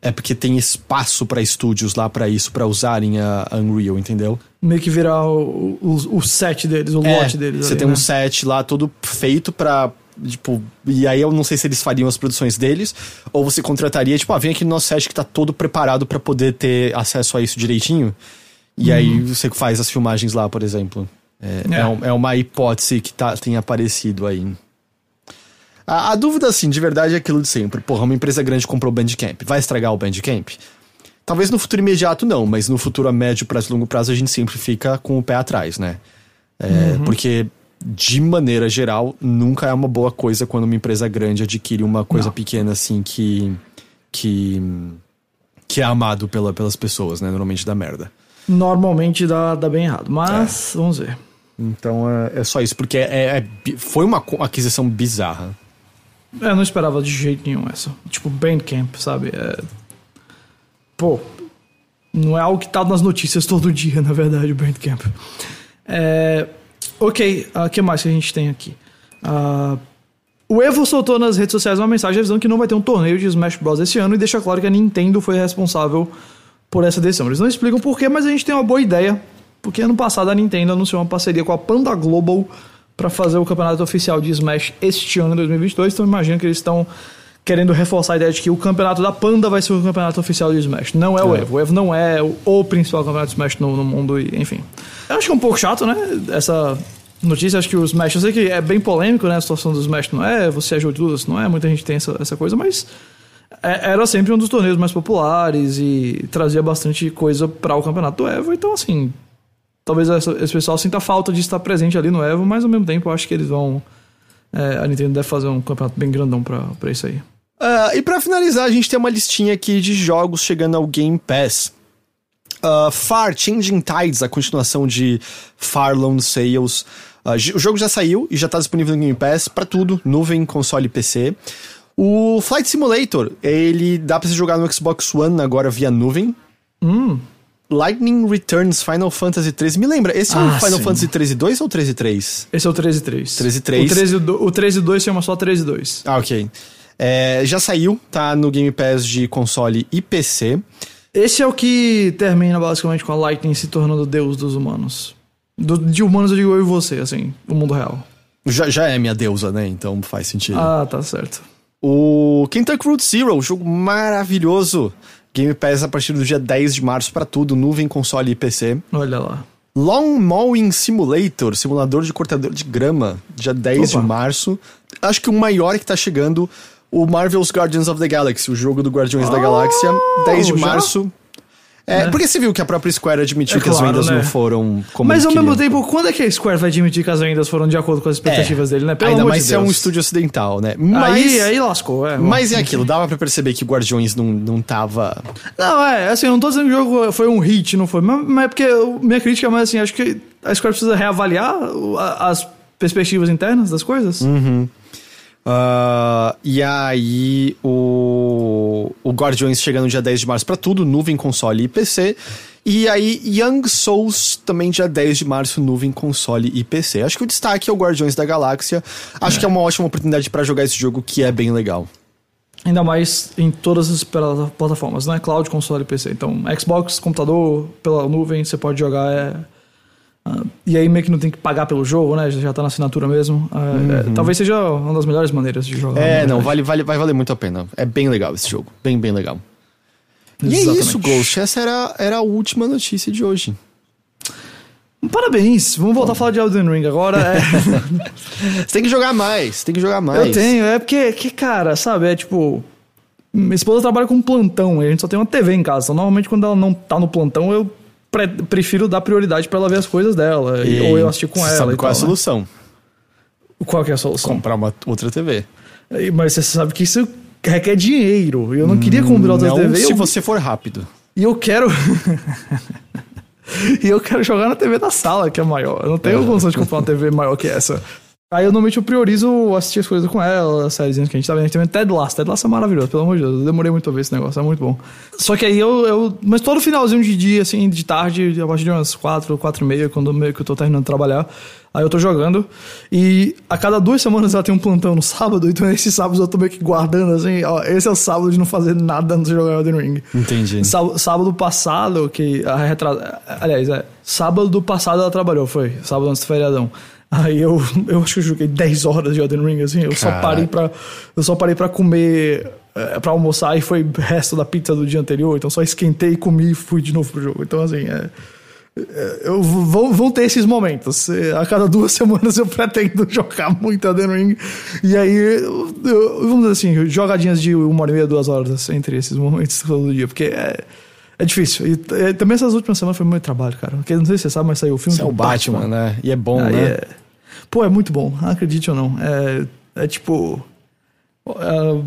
é porque tem espaço para estúdios lá para isso, para usarem a Unreal, entendeu? Meio que virar o, o, o set deles, o é, lote deles. Você ali, tem né? um set lá todo feito para Tipo, e aí eu não sei se eles fariam as produções deles, ou você contrataria, tipo, ah, vem aqui no nosso set que tá todo preparado para poder ter acesso a isso direitinho. E uhum. aí você faz as filmagens lá, por exemplo. É, é. é, é uma hipótese que tá, tem aparecido aí. A, a, dúvida, assim, de verdade é aquilo de sempre. Porra, uma empresa grande comprou o Bandcamp. Vai estragar o Bandcamp? Talvez no futuro imediato não, mas no futuro a médio, prazo e longo prazo a gente sempre fica com o pé atrás, né? É, uhum. Porque, de maneira geral, nunca é uma boa coisa quando uma empresa grande adquire uma coisa não. pequena assim que. que. que é amado pela, pelas pessoas, né? Normalmente dá merda. Normalmente dá, dá bem errado, mas é. vamos ver. Então é, é, só isso, porque é, é, foi uma aquisição bizarra. É, eu não esperava de jeito nenhum essa. Tipo, Bandcamp, sabe? É... Pô, não é algo que tá nas notícias todo dia, [laughs] na verdade, o Bandcamp. É... Ok, o uh, que mais que a gente tem aqui? Uh... O Evo soltou nas redes sociais uma mensagem avisando que não vai ter um torneio de Smash Bros. esse ano e deixa claro que a Nintendo foi responsável por essa decisão. Eles não explicam porquê, mas a gente tem uma boa ideia. Porque ano passado a Nintendo anunciou uma parceria com a Panda Global para fazer o campeonato oficial de Smash este ano, em 2022. Então imagino que eles estão querendo reforçar a ideia de que o campeonato da Panda vai ser o campeonato oficial de Smash. Não é o é. Evo. O Evo não é o, o principal campeonato de Smash no, no, mundo, e, enfim. Eu acho que é um pouco chato, né? Essa notícia, acho que o Smash. Eu sei que é bem polêmico, né? A situação do Smash não é, você ajuda, não é, muita gente tem essa, essa coisa, mas. É, era sempre um dos torneios mais populares e trazia bastante coisa para o campeonato do Evo, então assim, talvez esse pessoal sinta falta de estar presente ali no Evo, mas ao mesmo tempo eu acho que eles vão. É, a Nintendo deve fazer um campeonato bem grandão pra, pra isso aí. Uh, e para finalizar, a gente tem uma listinha aqui de jogos chegando ao Game Pass. Uh, Far Changing Tides, a continuação de Far Lone Sales. Uh, o jogo já saiu e já tá disponível no Game Pass para tudo, nuvem, console e PC. O Flight Simulator, ele dá pra você jogar no Xbox One agora via nuvem. Hum. Lightning Returns Final Fantasy 13. Me lembra, esse ah, é o ah, Final sim. Fantasy 13 2 ou 13 3? Esse é o 13 3. 13 3. O 13, o 13 2 chama só 13 2. Ah, ok. É, já saiu, tá no Game Pass de console e PC. Esse é o que termina basicamente com a Lightning se tornando deus dos humanos. Do, de humanos eu digo eu e você, assim, o mundo real. Já, já é minha deusa, né? Então faz sentido. Ah, tá certo. O Kentucky Route Zero, jogo maravilhoso Game Pass a partir do dia 10 de março para tudo, nuvem, console e PC. Olha lá. Long Mowing Simulator, simulador de cortador de grama, dia 10 Opa. de março. Acho que o maior que tá chegando, o Marvel's Guardians of the Galaxy, o jogo do Guardiões oh, da Galáxia, 10 de já? março. É, né? porque você viu que a própria Square admitiu é que claro, as vendas né? não foram como Mas ao mesmo tempo, quando é que a Square vai admitir que as vendas foram de acordo com as expectativas é, dele, né? Pelo ainda mais de se é um estúdio ocidental, né? Mas, aí, aí lascou, é. Mas é aquilo, dava pra perceber que Guardiões não, não tava... Não, é, assim, eu não tô dizendo que o jogo foi um hit, não foi, mas, mas é porque minha crítica é mais assim, acho que a Square precisa reavaliar as perspectivas internas das coisas. Uhum. Uh, e aí, o, o Guardiões chega no dia 10 de março para tudo, nuvem, console e PC. E aí, Young Souls também dia 10 de março, nuvem, console e PC. Acho que o destaque é o Guardiões da Galáxia. Acho é. que é uma ótima oportunidade para jogar esse jogo que é bem legal. Ainda mais em todas as plataformas, né? Cloud, console e PC. Então, Xbox, computador, pela nuvem, você pode jogar. É Uh, e aí meio que não tem que pagar pelo jogo, né? Já tá na assinatura mesmo. Uh, uhum. é, talvez seja uma das melhores maneiras de jogar. É, não, vale, vale, vai valer muito a pena. É bem legal esse jogo. Bem, bem legal. Exatamente. E é isso, Ghost. Essa era, era a última notícia de hoje. Parabéns! Vamos voltar a falar de Elden Ring agora. É... [laughs] Você tem que jogar mais, tem que jogar mais. Eu tenho, é porque, que, cara, sabe, é tipo. Minha esposa trabalha com plantão e a gente só tem uma TV em casa. Então, normalmente, quando ela não tá no plantão, eu pre prefiro dar prioridade para ela ver as coisas dela. E ou eu assistir com ela. Sabe qual tal, é a solução? Né? Qual que é a solução? Comprar uma outra TV. Mas você sabe que isso requer dinheiro. Eu não queria comprar outra não TV. se eu... você for rápido. E eu quero. [laughs] e eu quero jogar na TV da sala, que é maior. Eu não tenho é. condição de comprar uma TV maior que essa. Aí eu normalmente eu priorizo assistir as coisas com ela, as séries que a gente tá vendo. A gente tá vendo Ted Lasso. Ted Lasso é maravilhoso, pelo amor de Deus. Eu demorei muito a ver esse negócio, é muito bom. Só que aí eu, eu. Mas todo finalzinho de dia, assim, de tarde, a partir de umas quatro, quatro e meia, quando meio que eu tô terminando de trabalhar, aí eu tô jogando. E a cada duas semanas ela tem um plantão no sábado, [laughs] então esses sábados eu tô meio que guardando, assim, ó, esse é o sábado de não fazer nada antes de jogar Elden Ring. Entendi. Sábado, sábado passado, que a retrasa. Aliás, é. Sábado do passado ela trabalhou, foi. Sábado antes do feriadão. Aí eu, eu acho que eu joguei 10 horas de Elden Ring, assim. Eu só parei pra, eu só parei pra comer, é, pra almoçar e foi o resto da pizza do dia anterior. Então só esquentei, comi e fui de novo pro jogo. Então, assim, é, é, eu vou, vão ter esses momentos. A cada duas [laughs] semanas eu pretendo jogar muito Elden Ring. E aí, eu, eu, vamos dizer assim, jogadinhas de uma hora e meia, duas horas entre esses momentos [laughs] todo dia. Porque é. É difícil. E, e, também essas últimas semanas foi muito trabalho, cara. Porque não sei se você sabe, mas saiu o filme Isso do é o Batman, Batman, né? E é bom, né? É, Pô, é muito bom, acredite ou não. É, é tipo. É,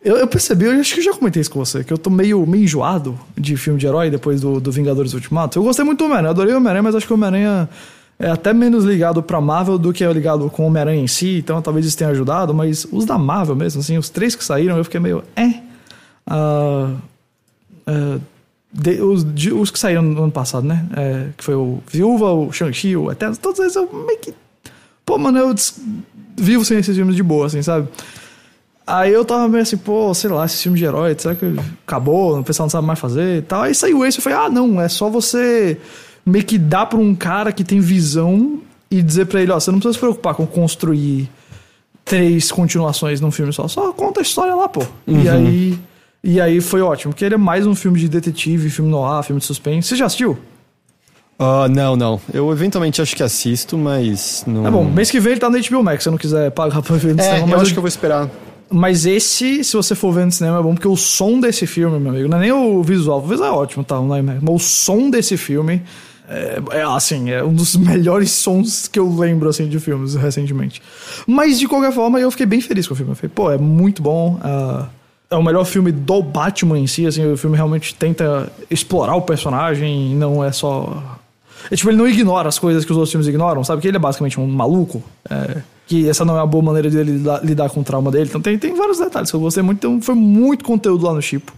eu, eu, percebi, eu acho que eu já comentei isso com você, que eu tô meio, meio enjoado de filme de herói depois do, do Vingadores Ultimato. Eu gostei muito do Homem-Aranha, adorei o Homem-Aranha, mas acho que o Homem-Aranha é até menos ligado pra Marvel do que é ligado com o Homem-Aranha em si, então talvez isso tenha ajudado, mas os da Marvel mesmo, assim, os três que saíram, eu fiquei meio. É. Uh, uh, de, os, de, os, que saíram no ano passado, né? É, que foi o Viúva, o Shang-Chi, o Eterno, todos eles eu meio que Pô, mano, eu vivo sem esses filmes de boa, assim, sabe? Aí eu tava meio assim, pô, sei lá, esse filme de herói, será que acabou? O pessoal não sabe mais fazer e tal. Aí saiu esse, eu falei, ah, não, é só você meio que dar pra um cara que tem visão e dizer pra ele, ó, você não precisa se preocupar com construir três continuações num filme só, só conta a história lá, pô. Uhum. E aí. E aí foi ótimo, porque ele é mais um filme de detetive, filme noir, filme de suspense. Você já assistiu? Uh, não, não. Eu eventualmente acho que assisto, mas não. É bom, mês que vem ele tá no HBO Max, se você não quiser pagar pra ver no é, cinema. Mas eu acho que eu vou esperar. Mas esse, se você for ver no cinema, é bom porque o som desse filme, meu amigo, não é nem o visual. O visual é ótimo, tá? Mas o som desse filme é, é, assim, é um dos [laughs] melhores sons que eu lembro, assim, de filmes recentemente. Mas, de qualquer forma, eu fiquei bem feliz com o filme. Eu falei, pô, é muito bom. Uh, é o melhor filme do Batman em si, assim, o filme realmente tenta explorar o personagem, não é só é, tipo, ele não ignora as coisas que os outros filmes ignoram, sabe? Que ele é basicamente um maluco. É, que essa não é uma boa maneira dele lidar, lidar, com o trauma dele. Então tem, tem vários detalhes que eu gostei muito. Então foi muito conteúdo lá no Chipo.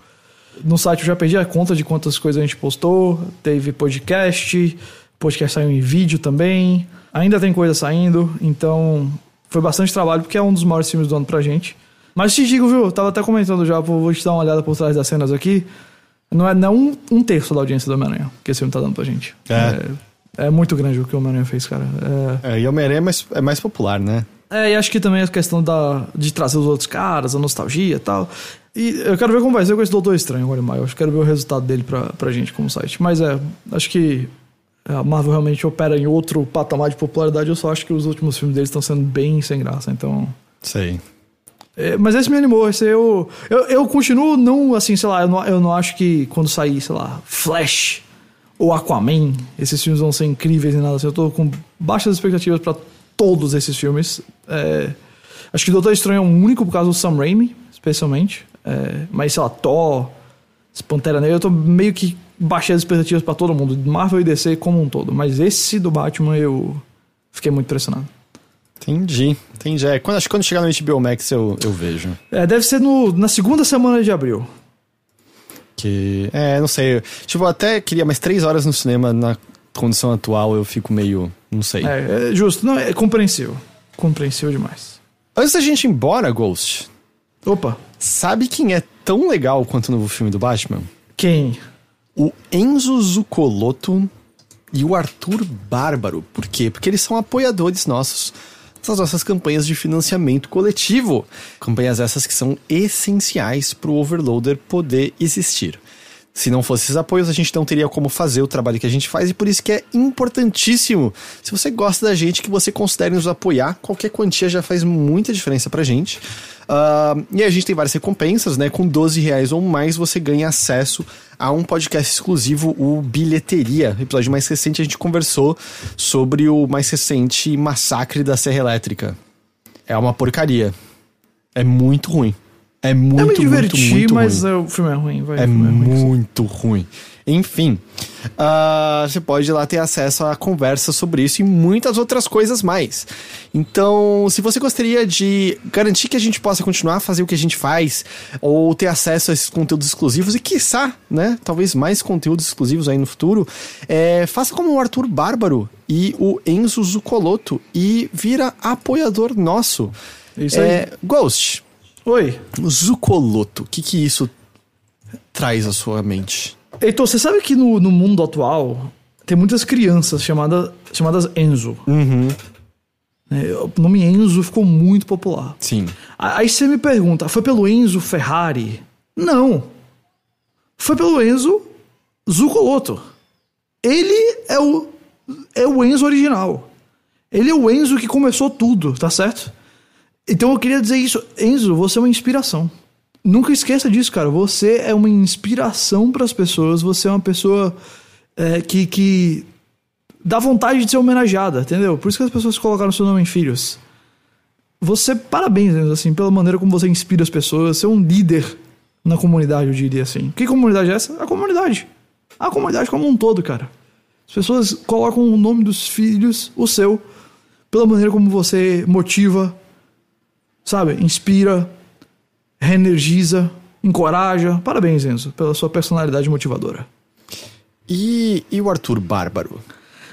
No site eu já perdi a conta de quantas coisas a gente postou. Teve podcast, podcast saiu em vídeo também. Ainda tem coisa saindo, então foi bastante trabalho, porque é um dos maiores filmes do ano pra gente. Mas te digo, viu? Eu tava até comentando já, vou te dar uma olhada por trás das cenas aqui. Não é não um, um terço da audiência do Homem-Aranha que esse filme tá dando pra gente. É. é, é muito grande o que o Homem-Aranha fez, cara. É, é e o Homem-Aranha é mais, é mais popular, né? É, e acho que também a questão da, de trazer os outros caras, a nostalgia e tal. E eu quero ver como vai ser com esse Doutor Estranho agora em maio. Eu quero ver o resultado dele pra, pra gente como site. Mas é, acho que a Marvel realmente opera em outro patamar de popularidade, eu só acho que os últimos filmes deles estão sendo bem sem graça, então. Sei. É, mas esse me animou, esse eu, eu. Eu continuo não, assim, sei lá, eu não, eu não acho que quando sair, sei lá, Flash ou Aquaman, esses filmes vão ser incríveis nem nada assim. Eu tô com baixas expectativas para todos esses filmes. É, acho que Doutor Estranho é o único por causa do Sam Raimi, especialmente. É, mas, sei lá, Thor, Pantera Negra, eu tô meio que baixei as expectativas para todo mundo, Marvel e DC como um todo. Mas esse do Batman eu fiquei muito impressionado. Entendi, entendi. É, quando, acho que quando chegar no HBO Max eu, eu vejo. É, deve ser no, na segunda semana de abril. Que. É, não sei. Tipo, eu até queria mais três horas no cinema na condição atual, eu fico meio. Não sei. É, é justo. Não, é compreensível. Compreensível demais. Antes da gente ir embora, Ghost. Opa. Sabe quem é tão legal quanto o novo filme do Batman? Quem? O Enzo Zucoloto e o Arthur Bárbaro. Por quê? Porque eles são apoiadores nossos das nossas campanhas de financiamento coletivo. Campanhas essas que são essenciais para o Overloader poder existir. Se não fosse esses apoios, a gente não teria como fazer o trabalho que a gente faz e por isso que é importantíssimo. Se você gosta da gente, que você considere nos apoiar. Qualquer quantia já faz muita diferença pra gente. Uh, e a gente tem várias recompensas, né? Com 12 reais ou mais você ganha acesso a um podcast exclusivo, o Bilheteria. Episódio mais recente a gente conversou sobre o mais recente massacre da Serra Elétrica. É uma porcaria. É muito ruim. É muito, eu me diverti, muito, muito mas ruim. o filme é ruim. Vai, é, é muito ruim. Enfim, uh, você pode ir lá ter acesso a conversa sobre isso e muitas outras coisas mais. Então, se você gostaria de garantir que a gente possa continuar a fazer o que a gente faz, ou ter acesso a esses conteúdos exclusivos e, quiçá, né, talvez mais conteúdos exclusivos aí no futuro, é, faça como o Arthur Bárbaro e o Enzo Zucoloto e vira apoiador nosso. Isso aí. É, Ghost, Oi. Zucoloto, o que que isso traz à sua mente? Heitor, você sabe que no, no mundo atual tem muitas crianças chamada, chamadas Enzo. Uhum. É, o nome Enzo ficou muito popular. Sim. Aí você me pergunta, foi pelo Enzo Ferrari? Não. Foi pelo Enzo Zucoloto. Ele é o, é o Enzo original. Ele é o Enzo que começou tudo, tá certo? Então eu queria dizer isso. Enzo, você é uma inspiração. Nunca esqueça disso, cara. Você é uma inspiração para as pessoas. Você é uma pessoa é, que, que dá vontade de ser homenageada, entendeu? Por isso que as pessoas colocaram seu nome em filhos. Você, parabéns, Enzo, assim, pela maneira como você inspira as pessoas. Você é um líder na comunidade, eu diria assim. Que comunidade é essa? A comunidade. A comunidade como um todo, cara. As pessoas colocam o nome dos filhos, o seu, pela maneira como você motiva, sabe? Inspira, reenergiza, encoraja. Parabéns, Enzo, pela sua personalidade motivadora. E, e o Arthur Bárbaro?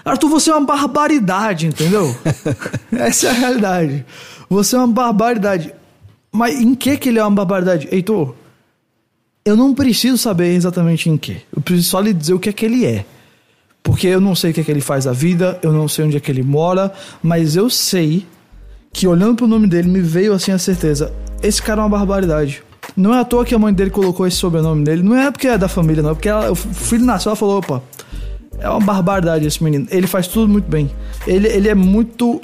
Arthur, você é uma barbaridade, entendeu? [laughs] Essa é a realidade. Você é uma barbaridade. Mas em que que ele é uma barbaridade? Heitor, eu não preciso saber exatamente em que. Eu preciso só lhe dizer o que é que ele é. Porque eu não sei o que é que ele faz da vida, eu não sei onde é que ele mora, mas eu sei que olhando pro nome dele me veio assim a certeza: esse cara é uma barbaridade. Não é à toa que a mãe dele colocou esse sobrenome dele. Não é porque é da família, não. É porque ela, o filho nasceu, ela falou: opa, é uma barbaridade esse menino. Ele faz tudo muito bem. Ele, ele é muito.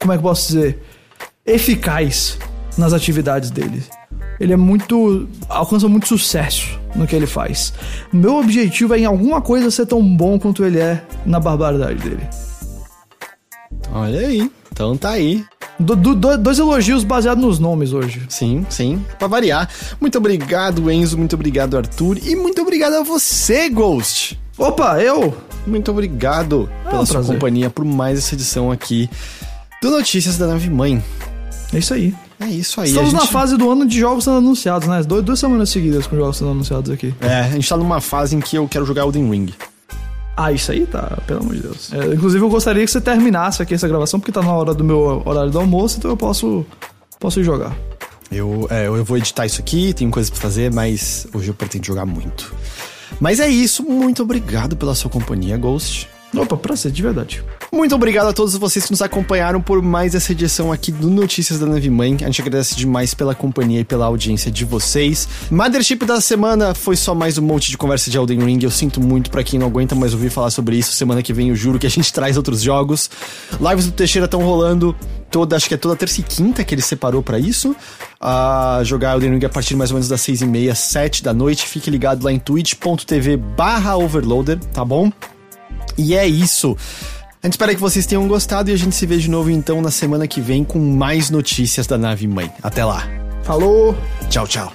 Como é que eu posso dizer? Eficaz nas atividades dele. Ele é muito. alcança muito sucesso no que ele faz. Meu objetivo é em alguma coisa ser tão bom quanto ele é na barbaridade dele. Olha aí. Então tá aí. Do, do, dois elogios baseados nos nomes hoje. Sim, sim. Pra variar. Muito obrigado, Enzo. Muito obrigado, Arthur. E muito obrigado a você, Ghost. Opa, eu? Muito obrigado é pela um sua companhia por mais essa edição aqui do Notícias da Nave Mãe. É isso aí. É isso aí. Estamos gente... na fase do ano de jogos sendo anunciados, né? Duas, duas semanas seguidas com jogos sendo anunciados aqui. É, a gente tá numa fase em que eu quero jogar Elden Ring. Ah, isso aí tá, pelo amor de Deus. É, inclusive, eu gostaria que você terminasse aqui essa gravação, porque tá na hora do meu horário do almoço, então eu posso, posso jogar. Eu, é, eu vou editar isso aqui, tenho coisas pra fazer, mas hoje eu pretendo jogar muito. Mas é isso, muito obrigado pela sua companhia, Ghost. Opa, prazer, de verdade. Muito obrigado a todos vocês que nos acompanharam por mais essa edição aqui do Notícias da Nave Mãe. A gente agradece demais pela companhia e pela audiência de vocês. Mothership da semana foi só mais um monte de conversa de Elden Ring. Eu sinto muito para quem não aguenta mais ouvir falar sobre isso. Semana que vem eu juro que a gente [laughs] traz outros jogos. Lives do Teixeira estão rolando toda, acho que é toda terça e quinta que ele separou para isso. A jogar Elden Ring a partir mais ou menos das seis e meia, sete da noite. Fique ligado lá em twitch.tv barra overloader, tá bom? E é isso. A gente espera que vocês tenham gostado e a gente se vê de novo então na semana que vem com mais notícias da nave mãe. Até lá. Falou! Tchau, tchau.